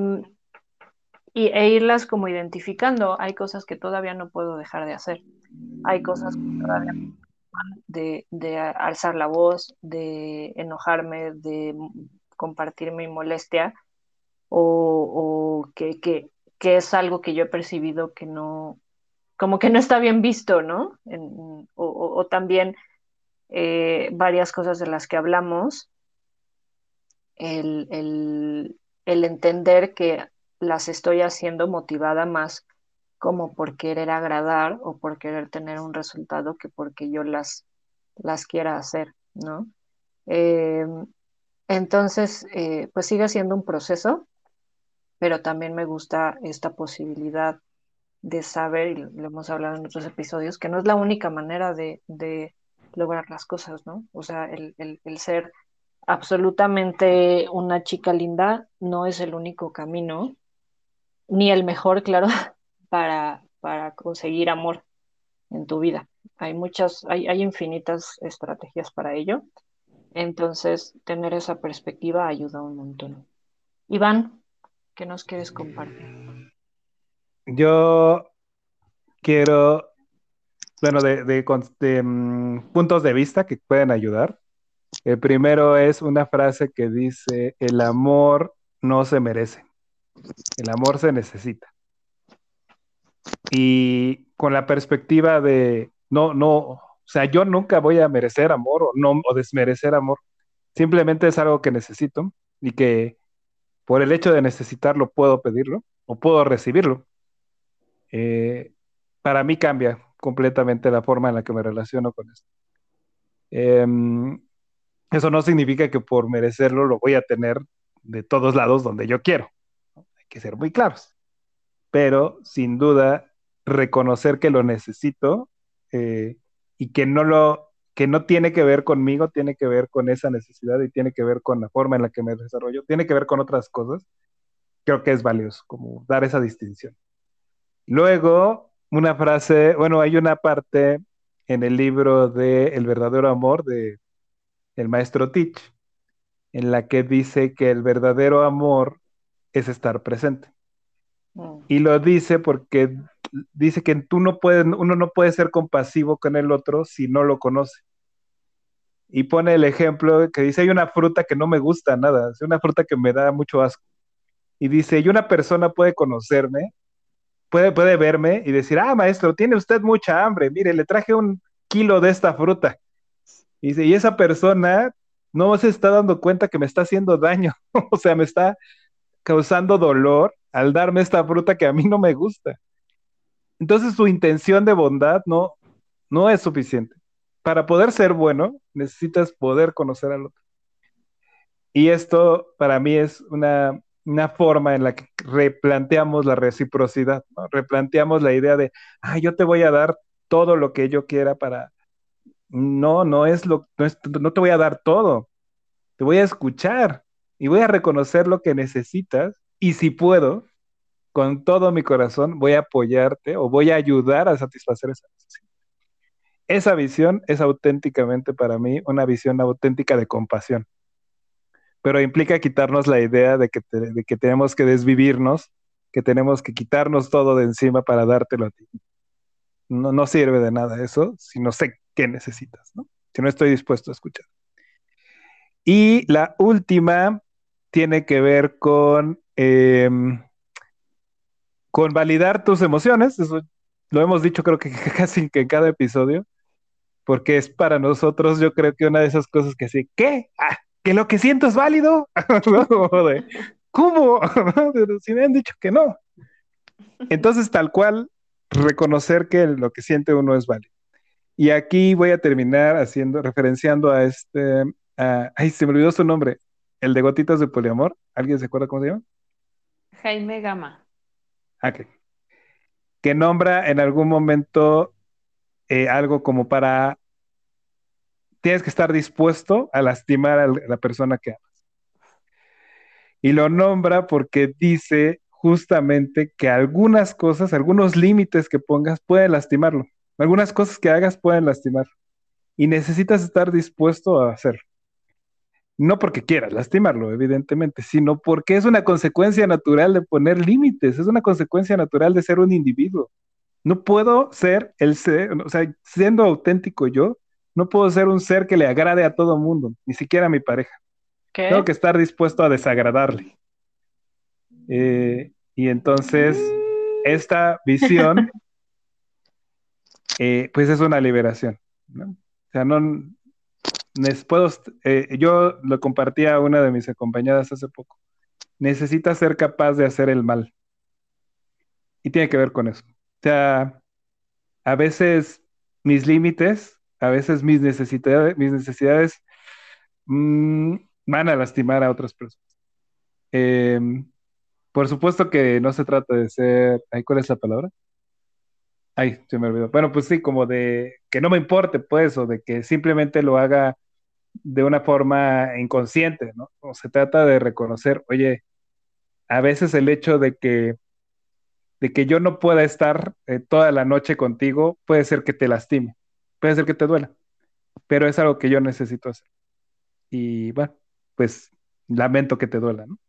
y, e irlas como identificando. Hay cosas que todavía no puedo dejar de hacer, hay cosas que todavía de, de alzar la voz, de enojarme, de compartir mi molestia o, que, es algo que yo he percibido que no, como que no está bien visto, ¿no? o, también eh, varias cosas de las que hablamos, el, el, entender que las estoy haciendo motivada más como por querer agradar o por querer tener un resultado que porque yo las, las quiera hacer, ¿no? Eh, entonces, eh, pues sigue siendo un proceso, pero también me gusta esta posibilidad de saber, y lo hemos hablado en otros episodios, que no es la única manera de, lograr las cosas, ¿no? O sea, el, ser absolutamente una chica linda no es el único camino, ni el mejor, claro, [laughs] para, para conseguir amor en tu vida. Hay muchas, hay, hay infinitas estrategias para ello entonces, tener esa perspectiva ayuda un montón. Iván, ¿qué nos quieres compartir? Yo quiero, bueno, de, mm, puntos de vista que pueden ayudar. El primero es una frase que dice, el amor no se merece, el amor se necesita. Y con la perspectiva de, no, no, o sea, yo nunca voy a merecer amor o, no, o desmerecer amor, simplemente es algo que necesito y que por el hecho de necesitarlo puedo pedirlo o puedo recibirlo. Eh, para mí cambia completamente la forma en la que me relaciono con esto. Em, eso no significa que por merecerlo lo voy a tener de todos lados donde yo quiero. Hay que ser muy claros. Pero sin duda, reconocer que lo necesito eh, y que no lo que no tiene que ver conmigo, tiene que ver con esa necesidad y tiene que ver con la forma en la que me desarrollo, tiene que ver con otras cosas, creo que es valioso, como dar esa distinción. Luego, una frase, bueno, hay una parte en el libro de El verdadero amor de el maestro Teach, en la que dice que el verdadero amor es estar presente. Mm. Y lo dice porque dice que tú no uno no puede ser compasivo con el otro si no lo conoce. Y pone el ejemplo que dice, hay una fruta que no me gusta nada, es una fruta que me da mucho asco. Y dice, y una persona puede conocerme, puede, puede verme y decir, ah, maestro, tiene usted mucha hambre, mire, le traje un kilo de esta fruta. Y dice, y esa persona no se está dando cuenta que me está haciendo daño, [laughs] o sea, me está causando dolor al darme esta fruta que a mí no me gusta. Entonces su intención de bondad no, no es suficiente. Para poder ser bueno, necesitas poder conocer al otro. Y esto para mí es una, forma en la que replanteamos la reciprocidad, replanteamos la idea de, ah, yo te voy a dar todo lo que yo quiera para... No, no es lo, no, no te voy a dar todo, te voy a escuchar y voy a reconocer lo que necesitas y si puedo, con todo mi corazón voy a apoyarte o voy a ayudar a satisfacer esa necesidad. Esa visión es auténticamente para mí una visión auténtica de compasión, pero implica quitarnos la idea de que, tenemos que desvivirnos, que tenemos que quitarnos todo de encima para dártelo a ti. No, no sirve de nada eso si no sé qué necesitas, si no estoy dispuesto a escuchar. Y la última tiene que ver con em, con validar tus emociones, eso lo hemos dicho creo que [laughs] casi que en cada episodio, porque es para nosotros yo creo que una de esas cosas que así, ¿qué? Ah, que lo que siento es válido. [laughs] ¿Cómo? [laughs] si me han dicho que no. Entonces, tal cual, reconocer que lo que siente uno es válido. Y aquí voy a terminar haciendo, referenciando a este, ay, se me olvidó su nombre, el de Gotitas de Poliamor. ¿Alguien se acuerda cómo se llama? Jaime Gama. Ah, que nombra en algún momento eh, algo como para, tienes que estar dispuesto a lastimar a la persona que amas. Y lo nombra porque dice justamente que algunas cosas, algunos límites que pongas pueden lastimarlo. Algunas cosas que hagas pueden lastimar. Y necesitas estar dispuesto a hacerlo no porque quieras lastimarlo, evidentemente, sino porque es una consecuencia natural de poner límites, es una consecuencia natural de ser un individuo. No puedo ser el ser, o sea, siendo auténtico yo, no puedo ser un ser que le agrade a todo mundo, ni siquiera a mi pareja. Tengo que estar dispuesto a desagradarle. Eh, y entonces, esta visión, [laughs] eh, pues es una liberación. ¿no? O sea, no, puedo, eh, yo lo compartí a una de mis acompañadas hace poco. Necesitas ser capaz de hacer el mal. Y tiene que ver con eso. O sea, a veces mis límites, a veces mis necesidades, mis necesidades mm, van a lastimar a otras personas. Em, por supuesto que no se trata de ser, ¿cuál es la palabra? Ay, se me olvidó. Bueno, pues sí, como de que no me importe, pues, o de que simplemente lo haga de una forma inconsciente, ¿no? Se trata de reconocer, oye, a veces el hecho de que, de que yo no pueda estar eh, toda la noche contigo puede ser que te lastime, puede ser que te duela, pero es algo que yo necesito hacer. Y bueno, pues lamento que te duela, ¿no?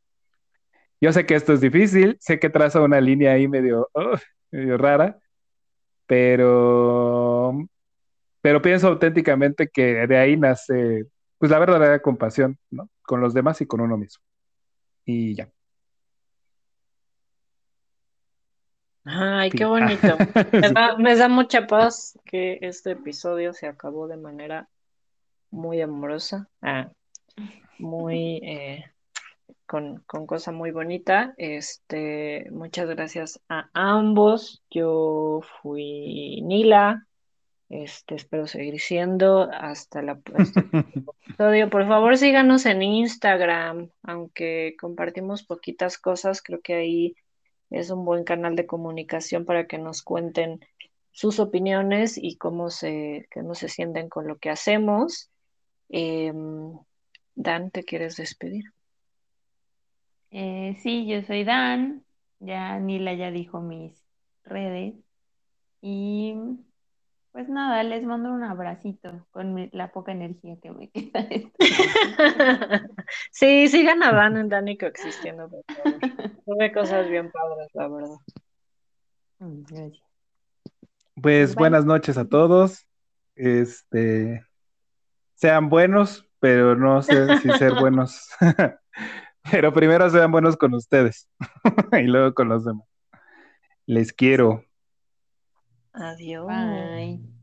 Yo sé que esto es difícil, sé que traza una línea ahí medio, medio rara, pero, pero pienso auténticamente que de ahí nace pues la verdadera compasión, ¿no? Con los demás y con uno mismo. Y ya. Ay, qué bonito. [laughs] Me, da, mucha paz que este episodio se acabó de manera muy amorosa. Ah. muy eh, con, con, cosa muy bonita. Este, muchas gracias a ambos. Yo fui Nila. Este, espero seguir siendo hasta la próxima [laughs] episodio. Por favor, síganos en Instagram, aunque compartimos poquitas cosas, creo que ahí es un buen canal de comunicación para que nos cuenten sus opiniones y cómo se, cómo se sienten con lo que hacemos. Em, Dan, ¿te quieres despedir? Eh, sí, yo soy Dan. Ya Nila ya dijo mis redes. Y pues nada, les mando un abracito con la poca energía que me [laughs] queda. [laughs] sí, sigan a Dan en Dani coexistiendo, por favor. Tuve cosas bien padres, la verdad. Mm, gracias. Pues buenas noches a todos. Este, sean buenos, pero no sé si ser [laughs] buenos. Pero primero sean buenos con ustedes [laughs] y luego con los demás. Les quiero. Adiós. Bye.